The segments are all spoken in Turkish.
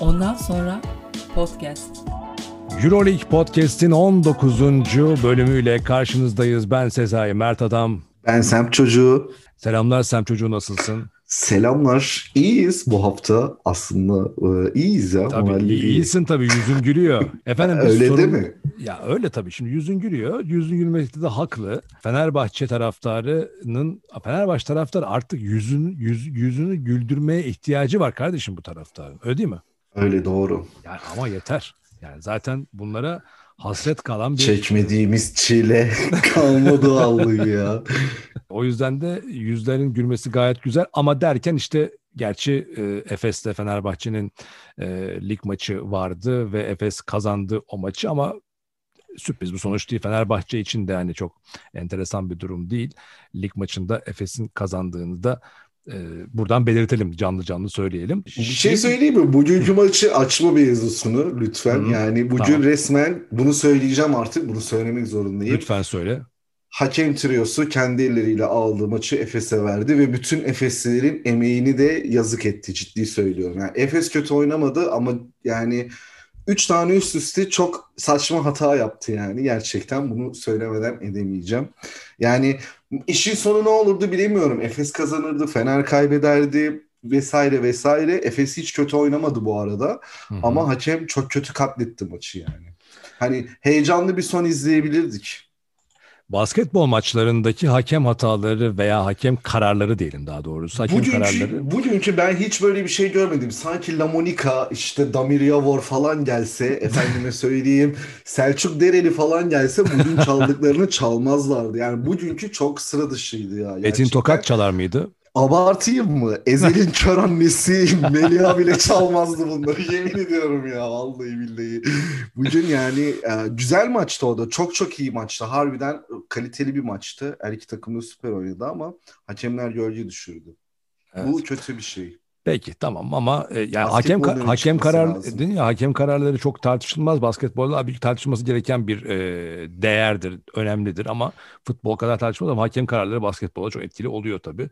Ondan sonra podcast. Euroleague Podcast'in 19. bölümüyle karşınızdayız. Ben Sezai Mert Adam. Ben Semt Çocuğu. Selamlar Semt Çocuğu nasılsın? Selamlar. İyiyiz bu hafta aslında. E, iyiyiz ya. Tabii iyi. iyisin tabii yüzün gülüyor. Efendim Öyle sorun- değil mi? Ya öyle tabii şimdi yüzün gülüyor. Yüzün gülmekte de haklı. Fenerbahçe taraftarının Fenerbahçe taraftarı artık yüzün yüz, yüzünü güldürmeye ihtiyacı var kardeşim bu taraftarın. Öyle değil mi? Öyle doğru. Yani ama yeter. Yani zaten bunlara hasret kalan bir Çekmediğimiz çile kalmadı vallahi ya. O yüzden de yüzlerin gülmesi gayet güzel ama derken işte gerçi e, Efes'te Fenerbahçe'nin e, lig maçı vardı ve Efes kazandı o maçı ama sürpriz bu sonuç değil. Fenerbahçe için de hani çok enteresan bir durum değil. Lig maçında Efes'in kazandığını da e, buradan belirtelim canlı canlı söyleyelim. Bir şey söyleyeyim mi? Bugünkü maçı açma mevzusunu lütfen. Hı, Yani bugün tamam. resmen bunu söyleyeceğim artık. Bunu söylemek zorundayım. Lütfen söyle. Hakem triosu kendi elleriyle aldığı maçı Efes'e verdi ve bütün Efeslilerin emeğini de yazık etti ciddi söylüyorum. Yani Efes kötü oynamadı ama yani 3 tane üst üste çok saçma hata yaptı yani gerçekten bunu söylemeden edemeyeceğim. Yani işin sonu ne olurdu bilemiyorum. Efes kazanırdı, Fener kaybederdi vesaire vesaire. Efes hiç kötü oynamadı bu arada Hı hı. ama hakem çok kötü katletti maçı yani. Hani heyecanlı bir son izleyebilirdik. Basketbol maçlarındaki hakem hataları veya hakem kararları diyelim daha doğrusu. Hakem Bugünkü, kararları bugünkü ben hiç böyle bir şey görmedim. Sanki La Monica, işte Damir Yavor falan gelse, efendime söyleyeyim, Selçuk Dereli falan gelse bugün çaldıklarını çalmazlardı. Yani bugünkü çok sıra dışıydı ya. Metin gerçekten. Tokat çalar mıydı? Abartayım mı? Ezel'in kör annesi Melia bile çalmazdı bunları. Yemin ediyorum ya vallahi billahi. Bugün yani e, güzel maçtı o da. Çok çok iyi maçtı. Harbiden kaliteli bir maçtı. Her iki takım da süper oynadı ama hakemler gölge düşürdü. Evet. Bu kötü bir şey. Peki tamam ama e, yani hakem ka- hakem karar lazım. ya hakem kararları çok tartışılmaz basketbolda bir tartışılması gereken bir e, değerdir, önemlidir ama futbol kadar tartışılmaz ama hakem kararları basketbolda çok etkili oluyor tabii.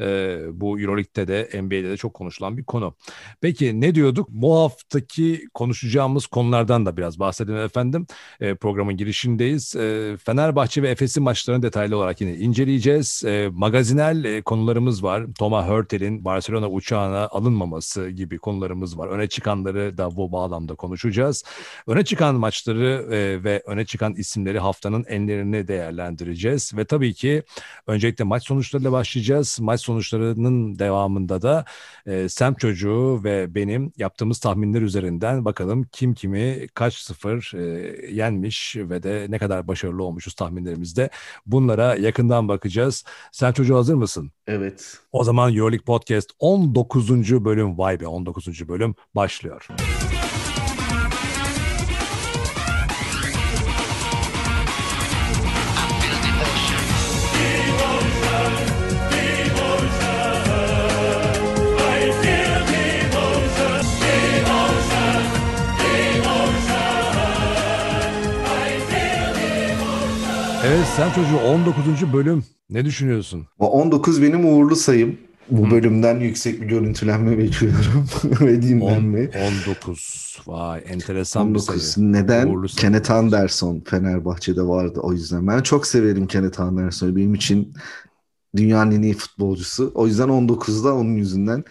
E, bu EuroLeague'de de NBA'de de çok konuşulan bir konu. Peki ne diyorduk? Bu haftaki konuşacağımız konulardan da biraz bahsedelim efendim. E, programın girişindeyiz. E, Fenerbahçe ve Efes'in maçlarını detaylı olarak yine inceleyeceğiz. E, magazinel e, konularımız var. Thomas Hörtel'in Barcelona uçağına alınmaması gibi konularımız var. Öne çıkanları da bu bağlamda konuşacağız. Öne çıkan maçları e, ve öne çıkan isimleri haftanın enlerini değerlendireceğiz. Ve tabii ki öncelikle maç sonuçlarıyla başlayacağız. Maç sonuçlarının devamında da e, Sem çocuğu ve benim yaptığımız tahminler üzerinden bakalım kim kimi kaç sıfır e, yenmiş ve de ne kadar başarılı olmuşuz tahminlerimizde. Bunlara yakından bakacağız. Sem çocuğu hazır mısın? Evet. O zaman Euroleague Podcast 19. bölüm vay be 19. bölüm başlıyor. Evet sen çocuğu 19. bölüm ne düşünüyorsun? Bu 19 benim uğurlu sayım. Bu bölümden yüksek bir görüntülenme bekliyorum. Ve dinlenme. 19. Vay enteresan bir 19. sayı. Neden? Uğurlu sayı. Kenneth Anderson Fenerbahçe'de vardı o yüzden. Ben çok severim Kenneth Anderson'u. Benim için dünyanın en iyi futbolcusu. O yüzden 19'da onun yüzünden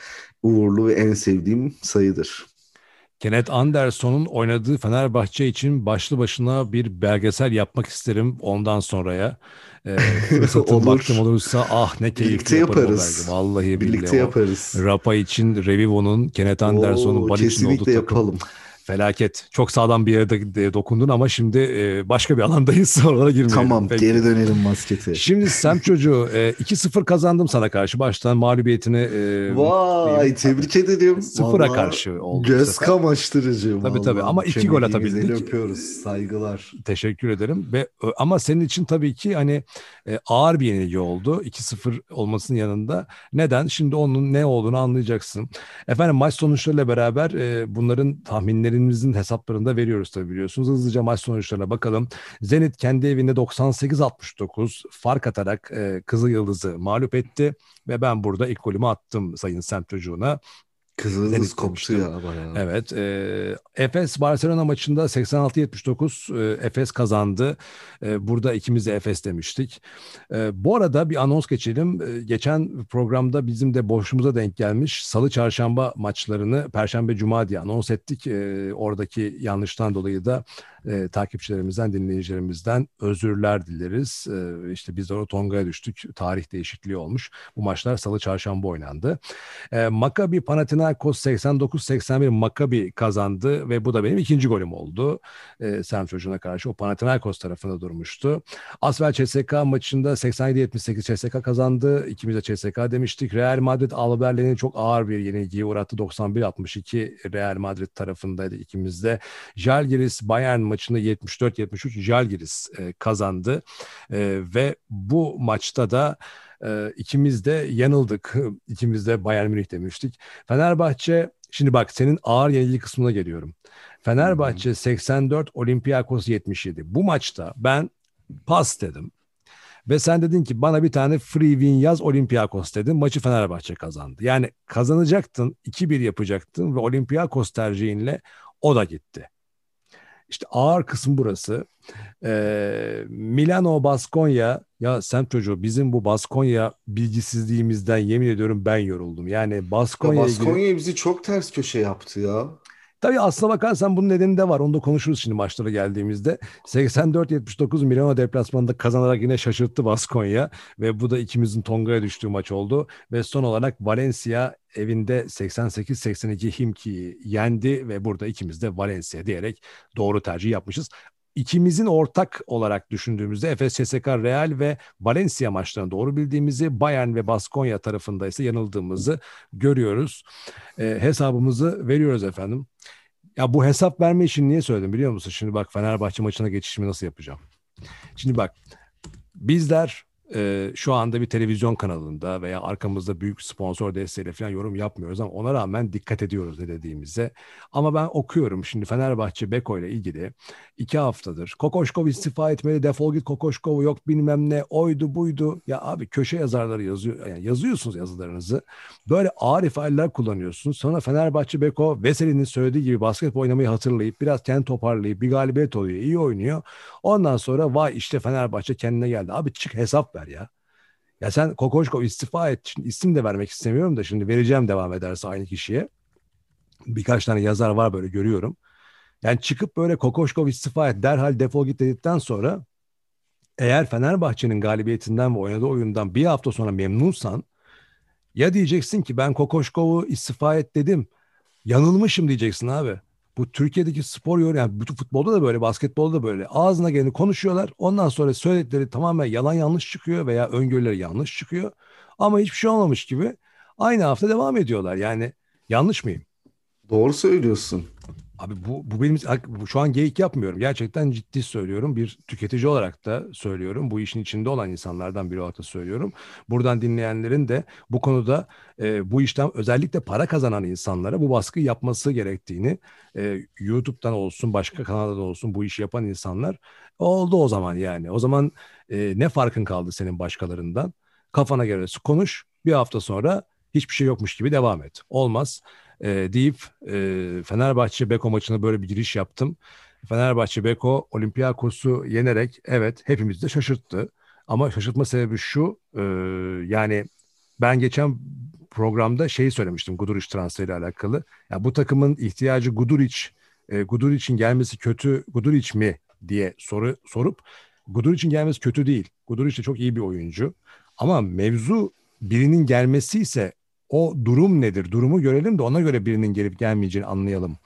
uğurlu ve en sevdiğim sayıdır. Kenneth Anderson'un oynadığı Fenerbahçe için başlı başına bir belgesel yapmak isterim ondan sonraya. Ee, fırsatım Olur. vaktim olursa ah ne keyifli Birlikte yaparız. belge. Vallahi Birlikte billahi yaparız. Rapa için Revivo'nun Kenneth Anderson'un bal için olduğu kesinlikle takım. Felaket. Çok sağlam bir yere dokundun ama şimdi e, başka bir alandayız. Oralara girmeyelim. Tamam Peki. geri dönelim maskete. Şimdi Sem çocuğu e, 2-0 kazandım sana karşı. Baştan mağlubiyetini e, Vay tebrik ederim. sıfıra Vallahi karşı oldu. Göz kamaştırıcı. Tabii, vallahi. tabii. Ama iki gol atabildik. öpüyoruz. Saygılar. Teşekkür ederim. Ve ama senin için tabii ki hani e, ağır bir yenilgi oldu. 2-0 olmasının yanında. Neden? Şimdi onun ne olduğunu anlayacaksın. Efendim maç sonuçlarıyla beraber e, bunların tahminlerimizin hesaplarını da veriyoruz tabii biliyorsunuz. Hızlıca maç sonuçlarına bakalım. Zenit kendi evinde 98-69 fark atarak e, Kızıl Yıldız'ı mağlup etti ve ben burada ilk golümü attım sayın Semt çocuğuna. Kızıldız koptu ya bayağı. Evet. E, Efes Barcelona maçında 86-79 e, Efes kazandı. E, burada ikimiz de Efes demiştik. E, bu arada bir anons geçelim. E, geçen programda bizim de boşluğumuza denk gelmiş salı çarşamba maçlarını perşembe cuma diye anons ettik. E, oradaki yanlıştan dolayı da e, takipçilerimizden, dinleyicilerimizden özürler dileriz. E, işte biz de Tonga'ya düştük. Tarih değişikliği olmuş. Bu maçlar salı çarşamba oynandı. E, Maccabi Panathinaikos 89-81 Maccabi kazandı ve bu da benim ikinci golüm oldu. E, Sem çocuğuna karşı o Panathinaikos tarafında durmuştu. Asvel CSK maçında 87-78 CSK kazandı. İkimiz de CSK demiştik. Real Madrid Alba çok ağır bir yenilgiye uğrattı. 91-62 Real Madrid tarafındaydı ikimiz de. Jalgiris Bayern maçında 74-73 Jalgiris e, kazandı. E, ve bu maçta da e, ikimiz de yanıldık. İkimiz de Bayern Münih demiştik. Fenerbahçe Şimdi bak senin ağır yenilgi kısmına geliyorum. Fenerbahçe hmm. 84, Olympiakos 77. Bu maçta ben pas dedim. Ve sen dedin ki bana bir tane free win yaz Olympiakos dedin. Maçı Fenerbahçe kazandı. Yani kazanacaktın, 2-1 yapacaktın ve Olympiakos tercihinle o da gitti. İşte ağır kısım burası. Ee, Milano Baskonya ya sen çocuğu bizim bu Baskonya bilgisizliğimizden yemin ediyorum ben yoruldum. Yani Baskonya Baskonya ilgili... bizi çok ters köşe yaptı ya. Tabii aslına bakarsan bunun nedeni de var. Onu da konuşuruz şimdi maçlara geldiğimizde. 84-79 Milano deplasmanında kazanarak yine şaşırttı Baskonya. Ve bu da ikimizin Tonga'ya düştüğü maç oldu. Ve son olarak Valencia evinde 88-82 Himki'yi yendi ve burada ikimiz de Valencia diyerek doğru tercih yapmışız ikimizin ortak olarak düşündüğümüzde Efes, CSK, Real ve Valencia maçlarını doğru bildiğimizi, Bayern ve Baskonya tarafında ise yanıldığımızı görüyoruz. E, hesabımızı veriyoruz efendim. Ya bu hesap verme için niye söyledim biliyor musun? Şimdi bak Fenerbahçe maçına geçişimi nasıl yapacağım? Şimdi bak bizler e, şu anda bir televizyon kanalında veya arkamızda büyük sponsor desteğiyle falan yorum yapmıyoruz ama ona rağmen dikkat ediyoruz ne dediğimize. Ama ben okuyorum şimdi Fenerbahçe Beko ile ilgili iki haftadır. Kokoşkov istifa etmeli defol git Kokoşkov yok bilmem ne oydu buydu. Ya abi köşe yazarları yazıyor yani yazıyorsunuz yazılarınızı. Böyle ağır ifadeler kullanıyorsunuz. Sonra Fenerbahçe Beko Veseli'nin söylediği gibi basketbol oynamayı hatırlayıp biraz kendi toparlayıp bir galibiyet oluyor. iyi oynuyor. Ondan sonra vay işte Fenerbahçe kendine geldi. Abi çık hesap ver ver ya. Ya sen Kokoşko istifa et. Şimdi isim de vermek istemiyorum da şimdi vereceğim devam ederse aynı kişiye. Birkaç tane yazar var böyle görüyorum. Yani çıkıp böyle Kokoşkov istifa et derhal defol git dedikten sonra eğer Fenerbahçe'nin galibiyetinden ve oynadığı oyundan bir hafta sonra memnunsan ya diyeceksin ki ben Kokoşkov'u istifa et dedim. Yanılmışım diyeceksin abi. Bu Türkiye'deki spor yorum yani bütün futbolda da böyle, basketbolda da böyle. Ağzına geleni konuşuyorlar. Ondan sonra söyledikleri tamamen yalan yanlış çıkıyor veya öngörüleri yanlış çıkıyor. Ama hiçbir şey olmamış gibi aynı hafta devam ediyorlar. Yani yanlış mıyım? Doğru söylüyorsun. Abi bu, bu benim şu an geyik yapmıyorum. Gerçekten ciddi söylüyorum. Bir tüketici olarak da söylüyorum. Bu işin içinde olan insanlardan biri olarak da söylüyorum. Buradan dinleyenlerin de bu konuda e, bu işten özellikle para kazanan insanlara bu baskı yapması gerektiğini e, YouTube'dan olsun başka kanalda olsun bu işi yapan insanlar oldu o zaman yani. O zaman e, ne farkın kaldı senin başkalarından? Kafana göre konuş. Bir hafta sonra hiçbir şey yokmuş gibi devam et. Olmaz e, deyip e, Fenerbahçe Beko maçına böyle bir giriş yaptım. Fenerbahçe Beko Olympiakos'u yenerek evet hepimiz de şaşırttı. Ama şaşırtma sebebi şu e, yani ben geçen programda şeyi söylemiştim Guduric transferiyle alakalı. Ya bu takımın ihtiyacı Guduric, e, Guduric'in gelmesi kötü Guduric mi diye soru sorup Guduric'in gelmesi kötü değil. Guduric de çok iyi bir oyuncu. Ama mevzu birinin gelmesi ise o durum nedir? Durumu görelim de ona göre birinin gelip gelmeyeceğini anlayalım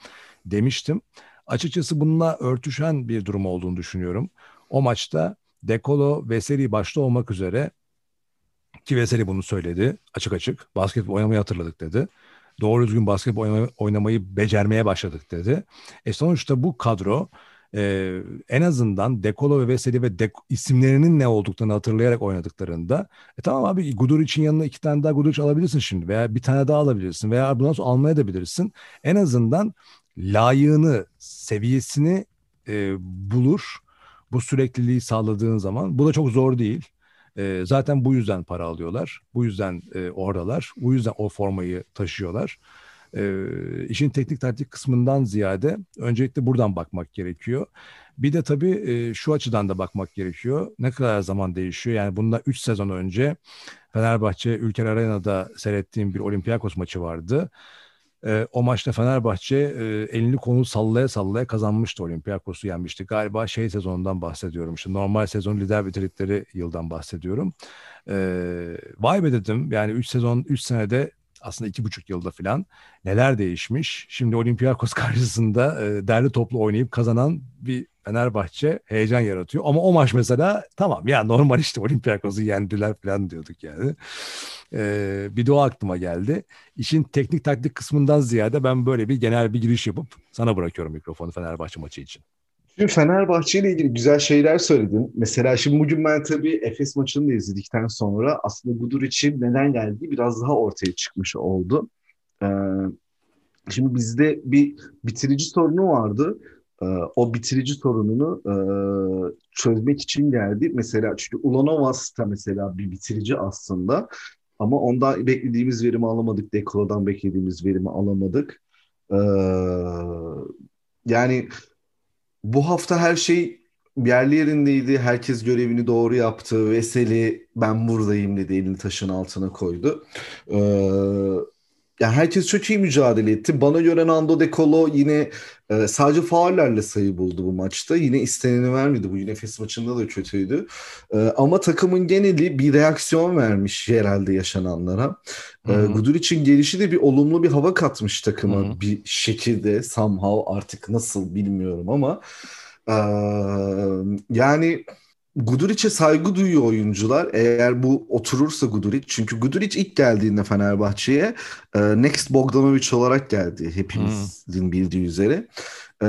demiştim. Açıkçası bununla örtüşen bir durum olduğunu düşünüyorum. O maçta Dekolo, Veseli başta olmak üzere ki Veseli bunu söyledi açık açık. Basketbol oynamayı hatırladık dedi. Doğru düzgün basketbol oynamayı becermeye başladık dedi. E sonuçta bu kadro e, en azından Dekolo ve Veseli ve Dek isimlerinin ne olduklarını hatırlayarak oynadıklarında e, tamam abi Gudur için yanına iki tane daha Gudur alabilirsin şimdi veya bir tane daha alabilirsin veya bundan sonra almaya da bilirsin. En azından layığını, seviyesini e, bulur. Bu sürekliliği sağladığın zaman bu da çok zor değil. E, zaten bu yüzden para alıyorlar. Bu yüzden e, oradalar. Bu yüzden o formayı taşıyorlar. E, işin teknik taktik kısmından ziyade öncelikle buradan bakmak gerekiyor. Bir de tabii e, şu açıdan da bakmak gerekiyor. Ne kadar zaman değişiyor? Yani bundan 3 sezon önce Fenerbahçe Ülker Arena'da seyrettiğim bir Olympiakos maçı vardı. E, o maçta Fenerbahçe e, elini kolunu sallaya sallaya kazanmıştı Olympiakos'u yenmişti. Galiba şey sezonundan bahsediyorum. İşte normal sezon lider bitirdikleri yıldan bahsediyorum. E, vay be dedim yani 3 sezon 3 senede aslında iki buçuk yılda falan neler değişmiş. Şimdi Olympiakos karşısında e, derli toplu oynayıp kazanan bir Fenerbahçe heyecan yaratıyor. Ama o maç mesela tamam ya normal işte Olympiakos'u yendiler falan diyorduk yani. Ee, bir de o aklıma geldi. İşin teknik taktik kısmından ziyade ben böyle bir genel bir giriş yapıp sana bırakıyorum mikrofonu Fenerbahçe maçı için. Şimdi Fenerbahçe ile ilgili güzel şeyler söyledin. Mesela şimdi bugün ben tabii Efes maçını da izledikten sonra aslında Gudur için neden geldiği biraz daha ortaya çıkmış oldu. Ee, şimdi bizde bir bitirici sorunu vardı. Ee, o bitirici sorununu e, çözmek için geldi. Mesela çünkü Ulanovas da mesela bir bitirici aslında. Ama onda beklediğimiz verimi alamadık. Dekolo'dan beklediğimiz verimi alamadık. Ee, yani bu hafta her şey yerli yerindeydi. Herkes görevini doğru yaptı. Veseli ben buradayım dedi. Elini taşın altına koydu. Ee, yani herkes çok iyi mücadele etti. Bana göre Nando De Colo yine e, sadece faullerle sayı buldu bu maçta. Yine isteneni vermedi. Bu Efes maçında da kötüydü. E, ama takımın geneli bir reaksiyon vermiş herhalde yaşananlara. E, Gudur için gelişi de bir olumlu bir hava katmış takıma Hı-hı. bir şekilde somehow artık nasıl bilmiyorum ama e, yani Guduric'e saygı duyuyor oyuncular. Eğer bu oturursa Guduric. Çünkü Guduric ilk geldiğinde Fenerbahçe'ye e, Next Bogdanovic olarak geldi. Hepimizin hmm. bildiği üzere. E,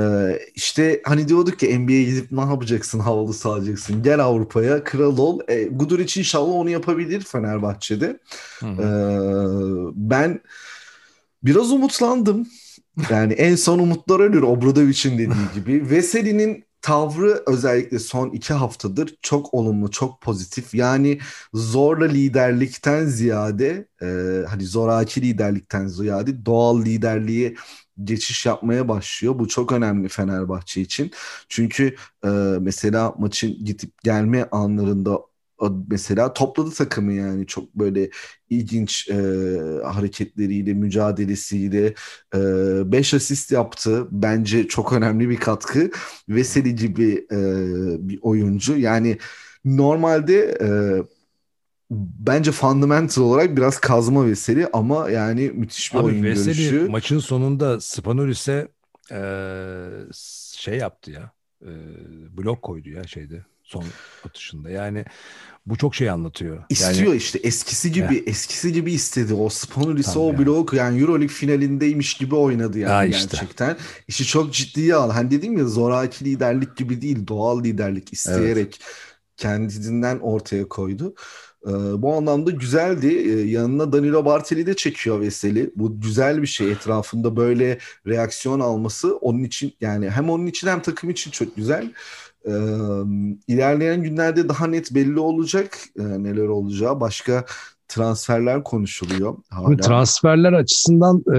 işte hani diyorduk ki NBA'ye gidip ne yapacaksın? Havalı sağlayacaksın. Gel Avrupa'ya kral ol. E, Guduric inşallah onu yapabilir Fenerbahçe'de. Hmm. E, ben biraz umutlandım. Yani en son umutlar ölür Obradovic'in dediği gibi. Veseli'nin tavrı özellikle son iki haftadır çok olumlu, çok pozitif. Yani zorla liderlikten ziyade, e, hani zoraki liderlikten ziyade doğal liderliğe geçiş yapmaya başlıyor. Bu çok önemli Fenerbahçe için. Çünkü e, mesela maçın gidip gelme anlarında mesela topladı takımı yani çok böyle ilginç e, hareketleriyle, mücadelesiyle 5 e, asist yaptı. Bence çok önemli bir katkı. Veseli gibi e, bir oyuncu. Yani normalde e, bence fundamental olarak biraz kazma Veseli ama yani müthiş bir Abi oyun Veseli görüşü. maçın sonunda Spanulis'e e, şey yaptı ya. E, blok koydu ya şeyde son atışında. Yani bu çok şey anlatıyor. İstiyor yani, işte eskisi gibi ya. eskisi gibi istedi. O Spanulis'e o blok yani Euroleague finalindeymiş gibi oynadı yani ha işte. gerçekten. İşi çok ciddiye al. Hani dedim ya zoraki liderlik gibi değil doğal liderlik isteyerek evet. kendinden ortaya koydu. Ee, bu anlamda güzeldi. Ee, yanına Danilo Bartel'i de çekiyor Veseli. Bu güzel bir şey. Etrafında böyle reaksiyon alması onun için yani hem onun için hem takım için çok güzel. Ee, ilerleyen günlerde daha net belli olacak e, neler olacağı. Başka transferler konuşuluyor. Hala. Transferler açısından e,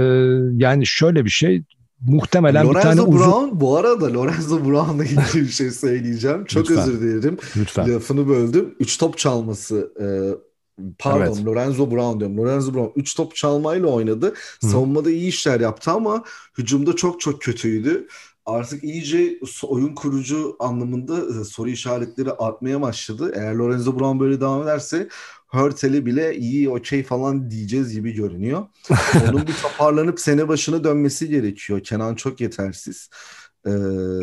yani şöyle bir şey muhtemelen Lorenzo bir tane Brown uzun... bu arada Lorenzo Brown'la ilgili bir şey söyleyeceğim. Çok Lütfen. özür dilerim. Lütfen. Lafını böldüm. Üç top çalması e, pardon evet. Lorenzo Brown diyorum. Lorenzo Brown 3 top çalmayla oynadı. Hı. Savunmada iyi işler yaptı ama hücumda çok çok kötüydü artık iyice oyun kurucu anlamında e, soru işaretleri artmaya başladı. Eğer Lorenzo Brown böyle devam ederse Hurtel'e bile iyi okey falan diyeceğiz gibi görünüyor. Onun bir toparlanıp sene başına dönmesi gerekiyor. Kenan çok yetersiz. Ee,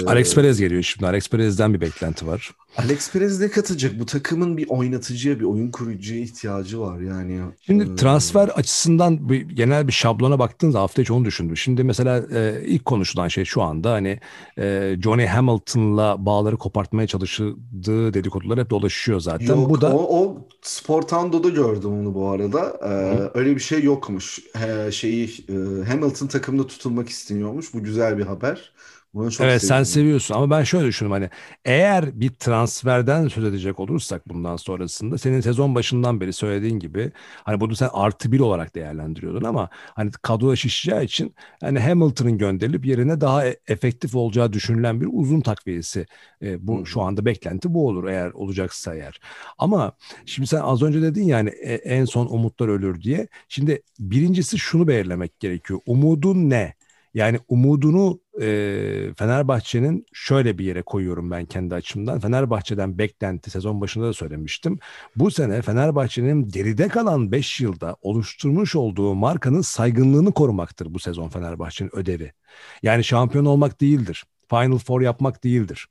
Alex Perez geliyor şimdi. Alex Perez'den bir beklenti var. Alex Perez ne katacak? Bu takımın bir oynatıcıya, bir oyun kurucuya ihtiyacı var yani. Şimdi ee... transfer açısından bir, genel bir şablona baktığınızda hafta içi onu düşündüm. Şimdi mesela e, ilk konuşulan şey şu anda hani e, Johnny Hamilton'la bağları kopartmaya çalıştığı dedikodular hep dolaşıyor zaten. Yok, bu da o, o Sportando'da gördüm onu bu arada. Ee, öyle bir şey yokmuş. He, şeyi e, Hamilton takımda tutulmak isteniyormuş. Bu güzel bir haber. Buna çok Evet sen sevindim. seviyorsun ama ben şöyle düşünüyorum hani eğer bir transferden söz edecek olursak bundan sonrasında senin sezon başından beri söylediğin gibi hani bunu sen artı bir olarak değerlendiriyordun ama hani kadroya şişeceği için hani Hamilton'ın gönderilip yerine daha e- efektif olacağı düşünülen bir uzun takviyesi e, bu Hı. şu anda beklenti bu olur eğer olacaksa eğer. Ama şimdi sen az önce dedin yani e, en son umutlar ölür diye. Şimdi birincisi şunu belirlemek gerekiyor. Umudun ne? Yani umudunu e, Fenerbahçe'nin şöyle bir yere koyuyorum ben kendi açımdan. Fenerbahçe'den beklenti sezon başında da söylemiştim. Bu sene Fenerbahçe'nin geride kalan 5 yılda oluşturmuş olduğu markanın saygınlığını korumaktır bu sezon Fenerbahçe'nin ödevi. Yani şampiyon olmak değildir. Final Four yapmak değildir.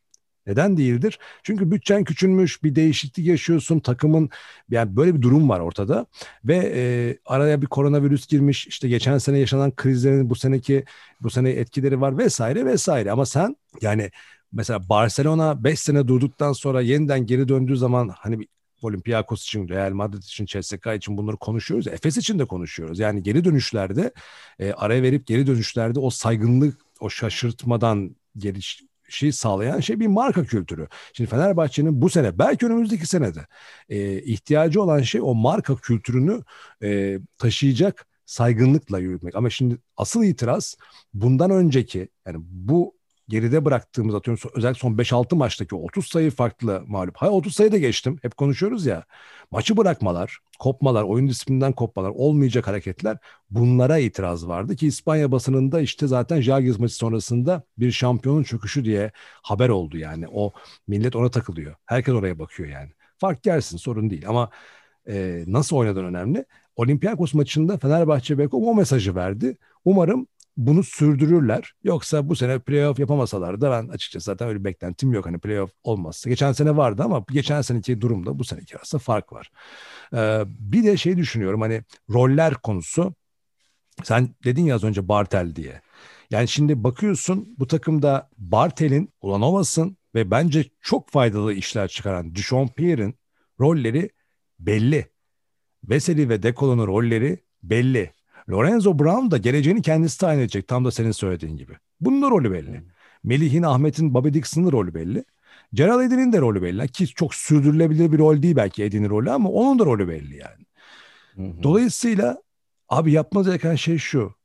Neden değildir? Çünkü bütçen küçülmüş, bir değişiklik yaşıyorsun, takımın yani böyle bir durum var ortada ve e, araya bir koronavirüs girmiş. işte geçen sene yaşanan krizlerin bu seneki bu sene etkileri var vesaire vesaire. Ama sen yani mesela Barcelona 5 sene durduktan sonra yeniden geri döndüğü zaman hani bir Olympiakos için, Real Madrid için, CSKA için bunları konuşuyoruz. Efes için de konuşuyoruz. Yani geri dönüşlerde e, araya verip geri dönüşlerde o saygınlık, o şaşırtmadan geliş şey sağlayan şey bir marka kültürü. Şimdi Fenerbahçe'nin bu sene belki önümüzdeki senede e, ihtiyacı olan şey o marka kültürünü e, taşıyacak saygınlıkla yürütmek. Ama şimdi asıl itiraz bundan önceki yani bu geride bıraktığımız atıyorum özellikle son 5-6 maçtaki 30 sayı farklı mağlup. Hayır 30 sayı da geçtim. Hep konuşuyoruz ya. Maçı bırakmalar, kopmalar, oyun disiplinden kopmalar, olmayacak hareketler bunlara itiraz vardı ki İspanya basınında işte zaten Jagirs maçı sonrasında bir şampiyonun çöküşü diye haber oldu yani. O millet ona takılıyor. Herkes oraya bakıyor yani. Fark gelsin sorun değil ama e, nasıl oynadığın önemli. Olympiakos maçında Fenerbahçe Beko o mesajı verdi. Umarım bunu sürdürürler. Yoksa bu sene playoff yapamasalar da ben açıkçası zaten öyle beklentim yok. Hani playoff olmazsa. Geçen sene vardı ama geçen seneki durumda bu seneki arasında fark var. Ee, bir de şey düşünüyorum hani roller konusu. Sen dedin ya az önce Bartel diye. Yani şimdi bakıyorsun bu takımda Bartel'in, Ulanovas'ın ve bence çok faydalı işler çıkaran Duchompierre'in rolleri belli. Veseli ve Dekolo'nun rolleri belli. Lorenzo Brown da geleceğini kendisi tayin edecek. Tam da senin söylediğin gibi. Bunun da rolü belli. Melih'in, Ahmet'in, Bobby Dixon'ın rolü belli. Gerald Edin'in de rolü belli. Ki çok sürdürülebilir bir rol değil belki Edin'in rolü ama onun da rolü belli yani. Hı hı. Dolayısıyla abi yapmanız gereken şey şu.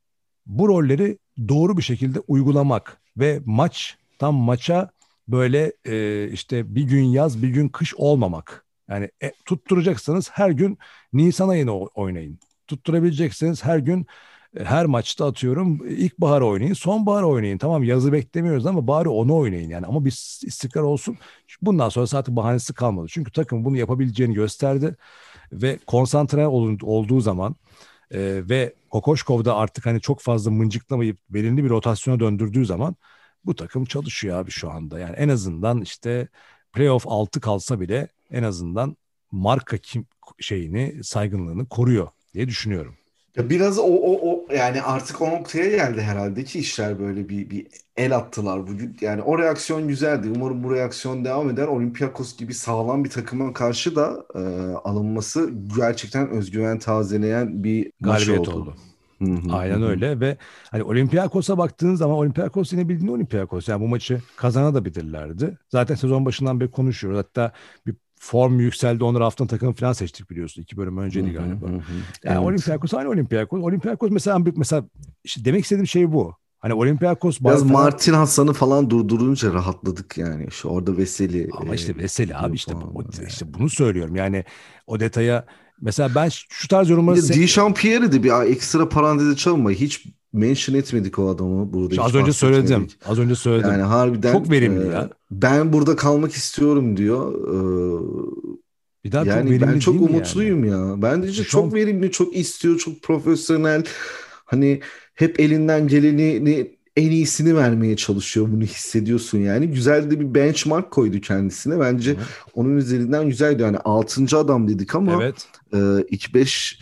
Bu rolleri doğru bir şekilde uygulamak ve maç tam maça böyle e, işte bir gün yaz bir gün kış olmamak. Yani e, tutturacaksanız her gün Nisan ayını oynayın. Tutturabilecekseniz her gün e, her maçta atıyorum ilkbahar oynayın, sonbahar oynayın. Tamam yazı beklemiyoruz ama bari onu oynayın yani. Ama bir istikrar olsun. Bundan sonra artık bahanesi kalmadı. Çünkü takım bunu yapabileceğini gösterdi ve konsantre olduğu zaman e, ve Kokoşkov da artık hani çok fazla mıncıklamayıp belirli bir rotasyona döndürdüğü zaman bu takım çalışıyor abi şu anda. Yani en azından işte playoff 6 kalsa bile en azından marka kim şeyini, saygınlığını koruyor diye düşünüyorum. Ya biraz o, o, o yani artık o noktaya geldi herhalde ki işler böyle bir, bir el attılar bugün. Yani o reaksiyon güzeldi. Umarım bu reaksiyon devam eder. Olympiakos gibi sağlam bir takıma karşı da e, alınması gerçekten özgüven tazeleyen bir Galibiyet oldu. oldu. Aynen öyle ve hani Olympiakos'a baktığın zaman Olympiakos yine bildiğin Olympiakos. Yani bu maçı kazanabilirlerdi. Zaten sezon başından beri konuşuyoruz. Hatta bir form yükseldi. Onları haftanın takımı falan seçtik biliyorsun. İki bölüm önceydi Hı hı, galiba. hı hı. Yani Evet. Olympiakos aynı Olympiakos. Olympiakos mesela mesela işte demek istediğim şey bu. Hani Olympiakos Biraz Fener- Martin Hasan'ı falan durdurunca rahatladık yani. Şu orada Veseli. ama işte e, Veseli abi yok işte falan bu- var işte bunu söylüyorum. Yani o detaya mesela ben şu tarz yorumları Bir de Dechampierre'i de bir ekstra paranteze çalma. Hiç mention etmedik o adamı burada. İşte az önce söyledim. Az önce söyledim. Yani harbiden Çok verimli e, ya. Ben burada kalmak istiyorum diyor. bir daha Ee, çok yani verimli ben çok mi yani? umutluyum ya. Bence Şu çok an- verimli, çok istiyor, çok profesyonel. Hani hep elinden geleni en iyisini vermeye çalışıyor. Bunu hissediyorsun yani. Güzel de bir benchmark koydu kendisine. Bence Hı onun üzerinden güzeldi. Yani 6. adam dedik ama Evet. e, ilk 5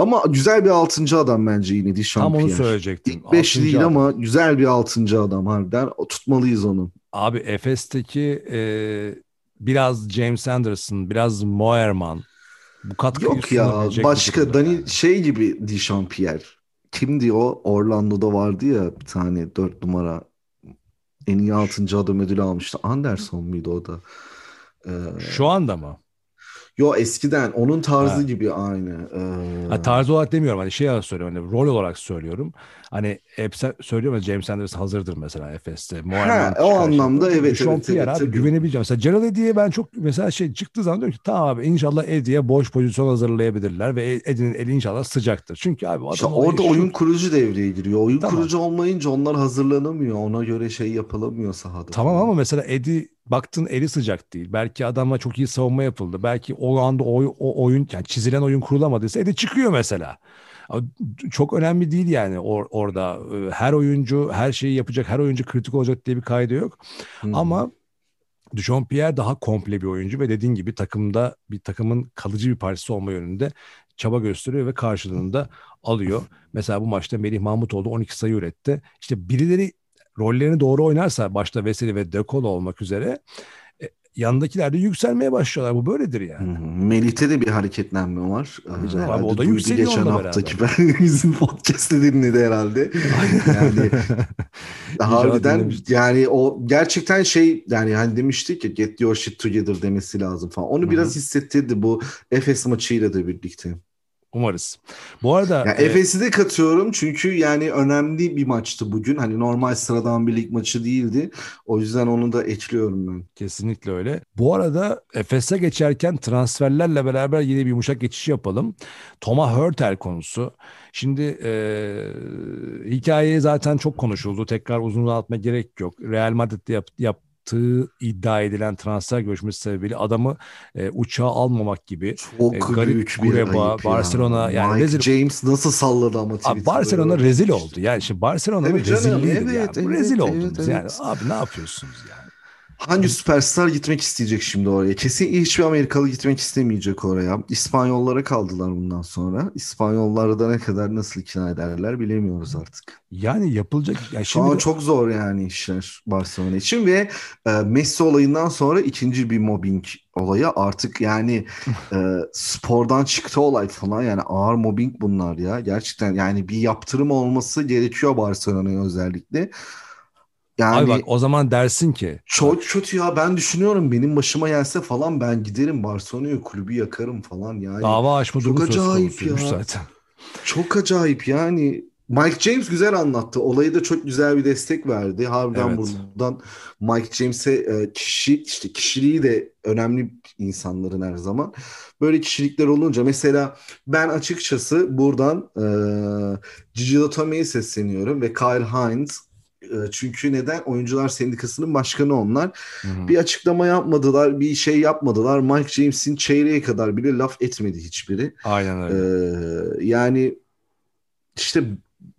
ama güzel bir 6. adam bence yine Tam Dechampierre. onu söyleyecektim. İlk 5 Altıncı değil adam. ama güzel bir 6. adam harbiden. O, tutmalıyız onu. Abi Efes'teki e, biraz James Anderson, biraz Moerman bu katkıyı Yok ya başka Dani yani. şey gibi Dechampierre. Kimdi o? Orlando'da vardı ya bir tane 4 numara. En iyi 6. adam ödülü almıştı. Anderson muydu o da? Ee, Şu anda mı? Yo eskiden onun tarzı Ha. gibi aynı. Ee, Ha, tarz olarak demiyorum hani şey olarak söylüyorum hani rol olarak söylüyorum. Hani hep sen- söylüyorum ya James Anderson hazırdır mesela Efes'te. Moerman o anlamda evet, Sean evet, evet, abi tabii. güvenebileceğim. Mesela Gerald Eddy'ye ben çok mesela şey çıktığı zaman diyorum ki tamam abi inşallah Eddy'ye boş pozisyon hazırlayabilirler ve Eddy'nin eli inşallah sıcaktır. Çünkü abi İşte adam olayı orada şu- oyun kurucu devreye giriyor. Oyun Tamam. kurucu olmayınca onlar hazırlanamıyor. Ona göre şey yapılamıyor sahada. Tamam ama mesela Eddie baktın eli sıcak değil. Belki adamla çok iyi savunma yapıldı. Belki o anda o, o oyun yani çizilen oyun kurulamadıysa Eddie çıkıyor mesela. Çok önemli değil yani or- orada. Ee, Her oyuncu her şeyi yapacak, her oyuncu kritik olacak diye bir kaydı yok. Hı. Ama Duchamp Pierre daha komple bir oyuncu ve dediğin gibi takımda bir takımın kalıcı bir parçası olma yönünde çaba gösteriyor ve karşılığında alıyor. Mesela bu maçta Melih Mahmutoğlu 12 sayı üretti. İşte birileri rollerini doğru oynarsa başta Veseli ve De Colo olmak üzere e, yanındakiler de yükselmeye başlıyorlar. Bu böyledir yani. Melih'te de bir hareketlenme var. Tabii Ee, canım abi, o da yükseliyor geçen haftaki ben bizim podcast'te dinledi herhalde. Yani harbiden yani o gerçekten şey yani hani demiştik ya get your shit together demesi lazım falan. Onu Hı biraz hissettirdi bu Efes maçıyla da birlikte. Umarız. Bu arada Ya e, Efes'i de katıyorum çünkü yani önemli bir maçtı bugün. Hani normal sıradan bir lig maçı değildi. O yüzden onu da ekliyorum ben. Kesinlikle öyle. Bu arada Efes'e geçerken transferlerle beraber yine bir yumuşak geçiş yapalım. Thomas Hurtel konusu. Şimdi e, hikaye zaten çok konuşuldu. Tekrar uzun uzatma gerek yok. Real Madrid'de yap, yaptığı iddia edilen transfer görüşmesi sebebiyle adamı e, uçağa almamak gibi. Çok E, garip Gureba, ayıp ya. Barcelona, yani Mike rezil- James nasıl salladı ama Twitter'da. Barcelona rezil oldu. Yani şimdi Barcelona'nın rezilliğidir evet, yani. Evet, rezil evet, oldunuz yani. evet. Abi ne yapıyorsunuz yani? Hangi süperstar gitmek isteyecek şimdi oraya? Kesin hiçbir Amerikalı gitmek istemeyecek oraya. İspanyollara kaldılar bundan sonra. İspanyolları da ne kadar nasıl ikna ederler bilemiyoruz artık. Yani yapılacak. Ya Şu an şimdi çok zor yani işler Barcelona için ve e, Messi olayından sonra ikinci bir mobbing olayı artık yani e, spordan çıktı olay falan yani ağır mobbing bunlar ya gerçekten yani bir yaptırım olması gerekiyor Barcelona'ya özellikle. Yani abi bak o zaman dersin ki çok kötü ya ben düşünüyorum benim başıma gelse falan ben giderim Barcelona'ya kulübü yakarım falan yani. dava açma çok durumu söz acayip konusuymuş ya. zaten. Çok acayip yani. Mike James güzel anlattı. Olayı da çok güzel bir destek verdi. Harbiden Evet. buradan Mike James'e e, kişi işte kişiliği de önemli insanların her zaman. Böyle kişilikler olunca mesela ben açıkçası buradan e, Gigi Datome'ye sesleniyorum ve Kyle Hines çünkü neden? Oyuncular Sendikası'nın başkanı onlar. Hı hı. Bir açıklama yapmadılar, bir şey yapmadılar. Mike James'in çeyreğe kadar bile laf etmedi hiçbiri. Aynen öyle. Ee, yani işte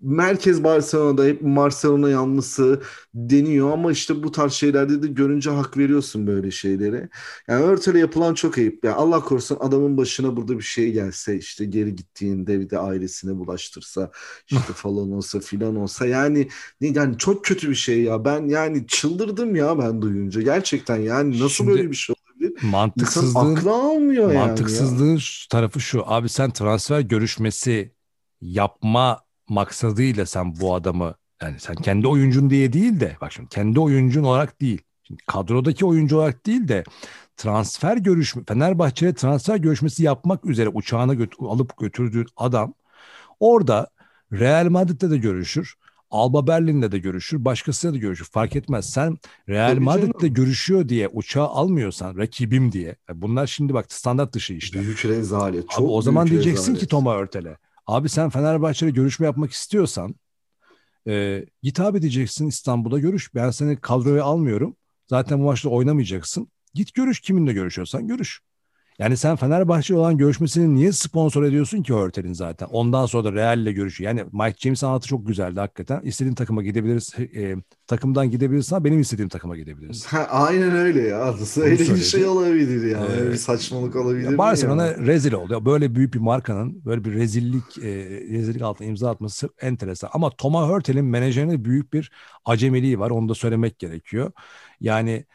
merkez Barcelona'da hep Barcelona yanlısı deniyor ama işte bu tarz şeylerde de görünce hak veriyorsun böyle şeylere. Yani Örtel'e yapılan çok ayıp. Yani Allah korusun adamın başına burada bir şey gelse işte geri gittiğinde bir de ailesine bulaştırsa işte falan olsa filan olsa yani yani çok kötü bir şey ya. Ben yani çıldırdım ya ben duyunca. Gerçekten yani nasıl Şimdi böyle bir şey mantıksızlığın almıyor yani ya. mantıksızlığın tarafı şu. Abi sen transfer görüşmesi yapma maksadıyla sen bu adamı yani sen kendi oyuncun diye değil de bak şimdi kendi oyuncun olarak değil. Şimdi kadrodaki oyuncu olarak değil de transfer görüşme Fenerbahçe'ye transfer görüşmesi yapmak üzere uçağına göt- alıp götürdüğün adam orada Real Madrid'de de görüşür. Alba Berlin'de de görüşür. Başkasıyla da görüşür. Fark etmez. Sen Real Tabii Madrid'de canım. görüşüyor diye uçağı almıyorsan rakibim diye. e Bunlar şimdi bak standart dışı işte. Büyük rezalet. Abi Çok o zaman diyeceksin rezalet. ki Toma Örtel'e. Abi sen Fenerbahçe'yle görüşme yapmak istiyorsan e, git abi diyeceksin İstanbul'da görüş. Ben seni kadroya almıyorum. Zaten bu maçta oynamayacaksın. Git görüş kiminle görüşüyorsan görüş. Yani sen Fenerbahçe olan görüşmesini niye sponsor ediyorsun ki Örtel'in zaten? Ondan sonra da Real ile görüşüyor. Yani Mike James anlatı çok güzeldi hakikaten. İstediğin takıma gidebiliriz. e, takımdan gidebilirsin benim istediğim takıma gidebilirsin. Ha, aynen öyle ya. Öyle bir şey olabilir ya. Ee, Öyle bir saçmalık olabilir Ya Barcelona ya? rezil oldu. Böyle büyük bir markanın böyle bir rezillik e, rezillik altına imza atması enteresan. Ama Thomas Hurtel'in menajerine büyük bir acemiliği var. Onu da söylemek gerekiyor. Yani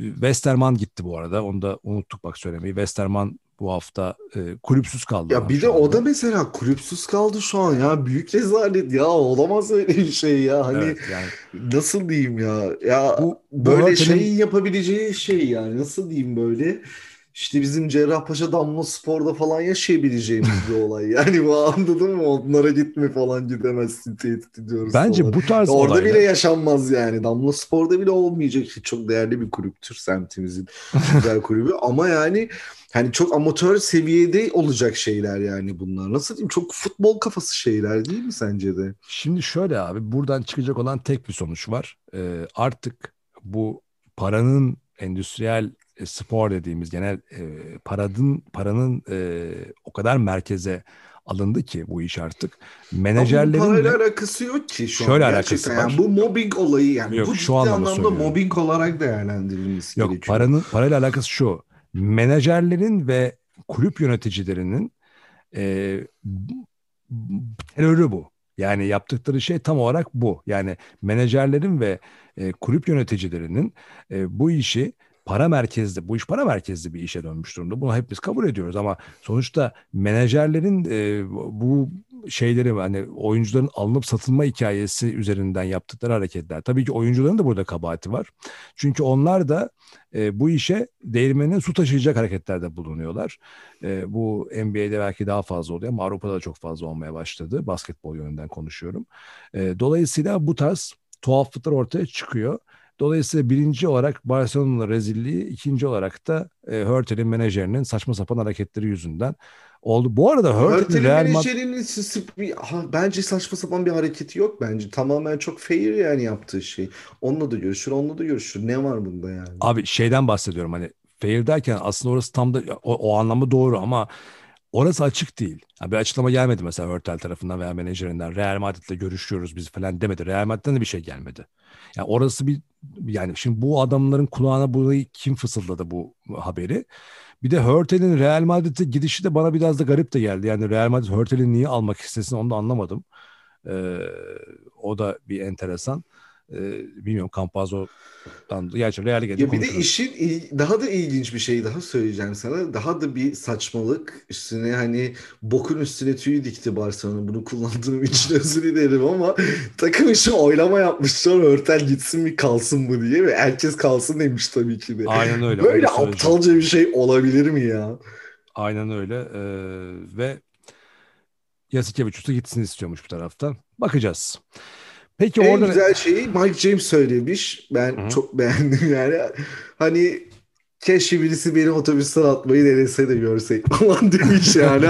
Westerman gitti bu arada. Onu da unuttuk bak söylemeyi. Westerman bu hafta e, kulüpsüz kaldı. Ya bir de o da mesela kulüpsüz kaldı şu an ya. Büyük rezalet ya. Olamaz öyle bir şey ya. Hani evet, yani nasıl diyeyim ya? Ya bu, bu böyle şeyin yapabileceği şey yani. Nasıl diyeyim böyle? İşte bizim Cerrahpaşa Damla Spor'da falan yaşayabileceğimiz bir olay. Yani bu anladın mı? Onlara gitme falan gidemezsin tehdit ediyoruz bence falan. bu tarz Orada olaylar bile yaşanmaz yani. Damla Spor'da bile olmayacak. Çok değerli bir kulüptür semtimizin güzel kulübü. Ama yani hani çok amatör seviyede olacak şeyler yani bunlar. Nasıl diyeyim? Çok futbol kafası şeyler değil mi sence de? Şimdi şöyle abi buradan çıkacak olan tek bir sonuç var. Ee, artık bu paranın endüstriyel e, spor dediğimiz genel e, paranın paranın e, o kadar merkeze alındı ki bu iş artık. Ama Menajerlerin bunun parayla de- alakası yok ki şu Şöyle an. alakası var. yani bu mobbing olayı yani Yok, bu şu anlamda söylüyorum. mobbing olarak değerlendirilmesi Yok gerekiyor. paranın parayla alakası şu. Menajerlerin ve kulüp yöneticilerinin e, terörü bu. Yani yaptıkları şey tam olarak bu. Yani menajerlerin ve e, kulüp yöneticilerinin e, bu işi para merkezli, bu iş para merkezli bir işe dönmüş durumda. Bunu hepimiz kabul ediyoruz ama sonuçta menajerlerin e, bu şeyleri hani oyuncuların alınıp satılma hikayesi üzerinden yaptıkları hareketler. Tabii ki oyuncuların da burada kabahati var. Çünkü onlar da e, bu işe değirmenin su taşıyacak hareketlerde bulunuyorlar. E, bu NBA'de belki daha fazla oluyor ama Avrupa'da da çok fazla olmaya başladı. Basketbol yönünden konuşuyorum. E, dolayısıyla bu tarz tuhaflıklar ortaya çıkıyor. Dolayısıyla birinci olarak Barcelona'nın rezilliği, ikinci olarak da e, Hurtel'in menajerinin saçma sapan hareketleri yüzünden oldu. Bu arada Hörtel'in Real menajerinin bir- ha, bence saçma sapan bir hareketi yok bence. Tamamen çok fair yani yaptığı şey. Onunla da görüşür, onunla da görüşür. Ne var bunda yani? Abi şeyden bahsediyorum hani fair derken aslında orası tam da o, o anlamda doğru ama orası açık değil. Ya bir açıklama gelmedi mesela Hurtel tarafından veya menajerinden. Real Madrid'le görüşüyoruz biz falan demedi. Real Madrid'den de bir şey gelmedi. Yani orası bir yani şimdi bu adamların kulağına burayı kim fısıldadı bu haberi? Bir de Hurtel'in Real Madrid'e gidişi de bana biraz da garip de geldi. Yani Real Madrid Hurtel'i niye almak istesin onu da anlamadım. Ee, o da bir enteresan. Ee, bilmiyorum Campazzo'dan gerçi Real'e Ya bir de işin daha da ilginç bir şey daha söyleyeceğim sana. Daha da bir saçmalık üstüne hani bokun üstüne tüy dikti Barcelona. Bunu kullandığım için özür dilerim ama takım için oylama yapmışlar. Örtel gitsin mi kalsın mı diye ve herkes kalsın demiş tabii ki de. Aynen öyle. Böyle öyle aptalca bir şey olabilir mi ya? Aynen öyle. Ee, ve Yasikevicius da gitsin istiyormuş bu taraftan. Bakacağız. Peki En orada güzel şeyi Mike James söylemiş. Ben Hı hı. çok beğendim yani. Hani keşke birisi beni otobüsten atmayı denese de görsek falan demiş yani.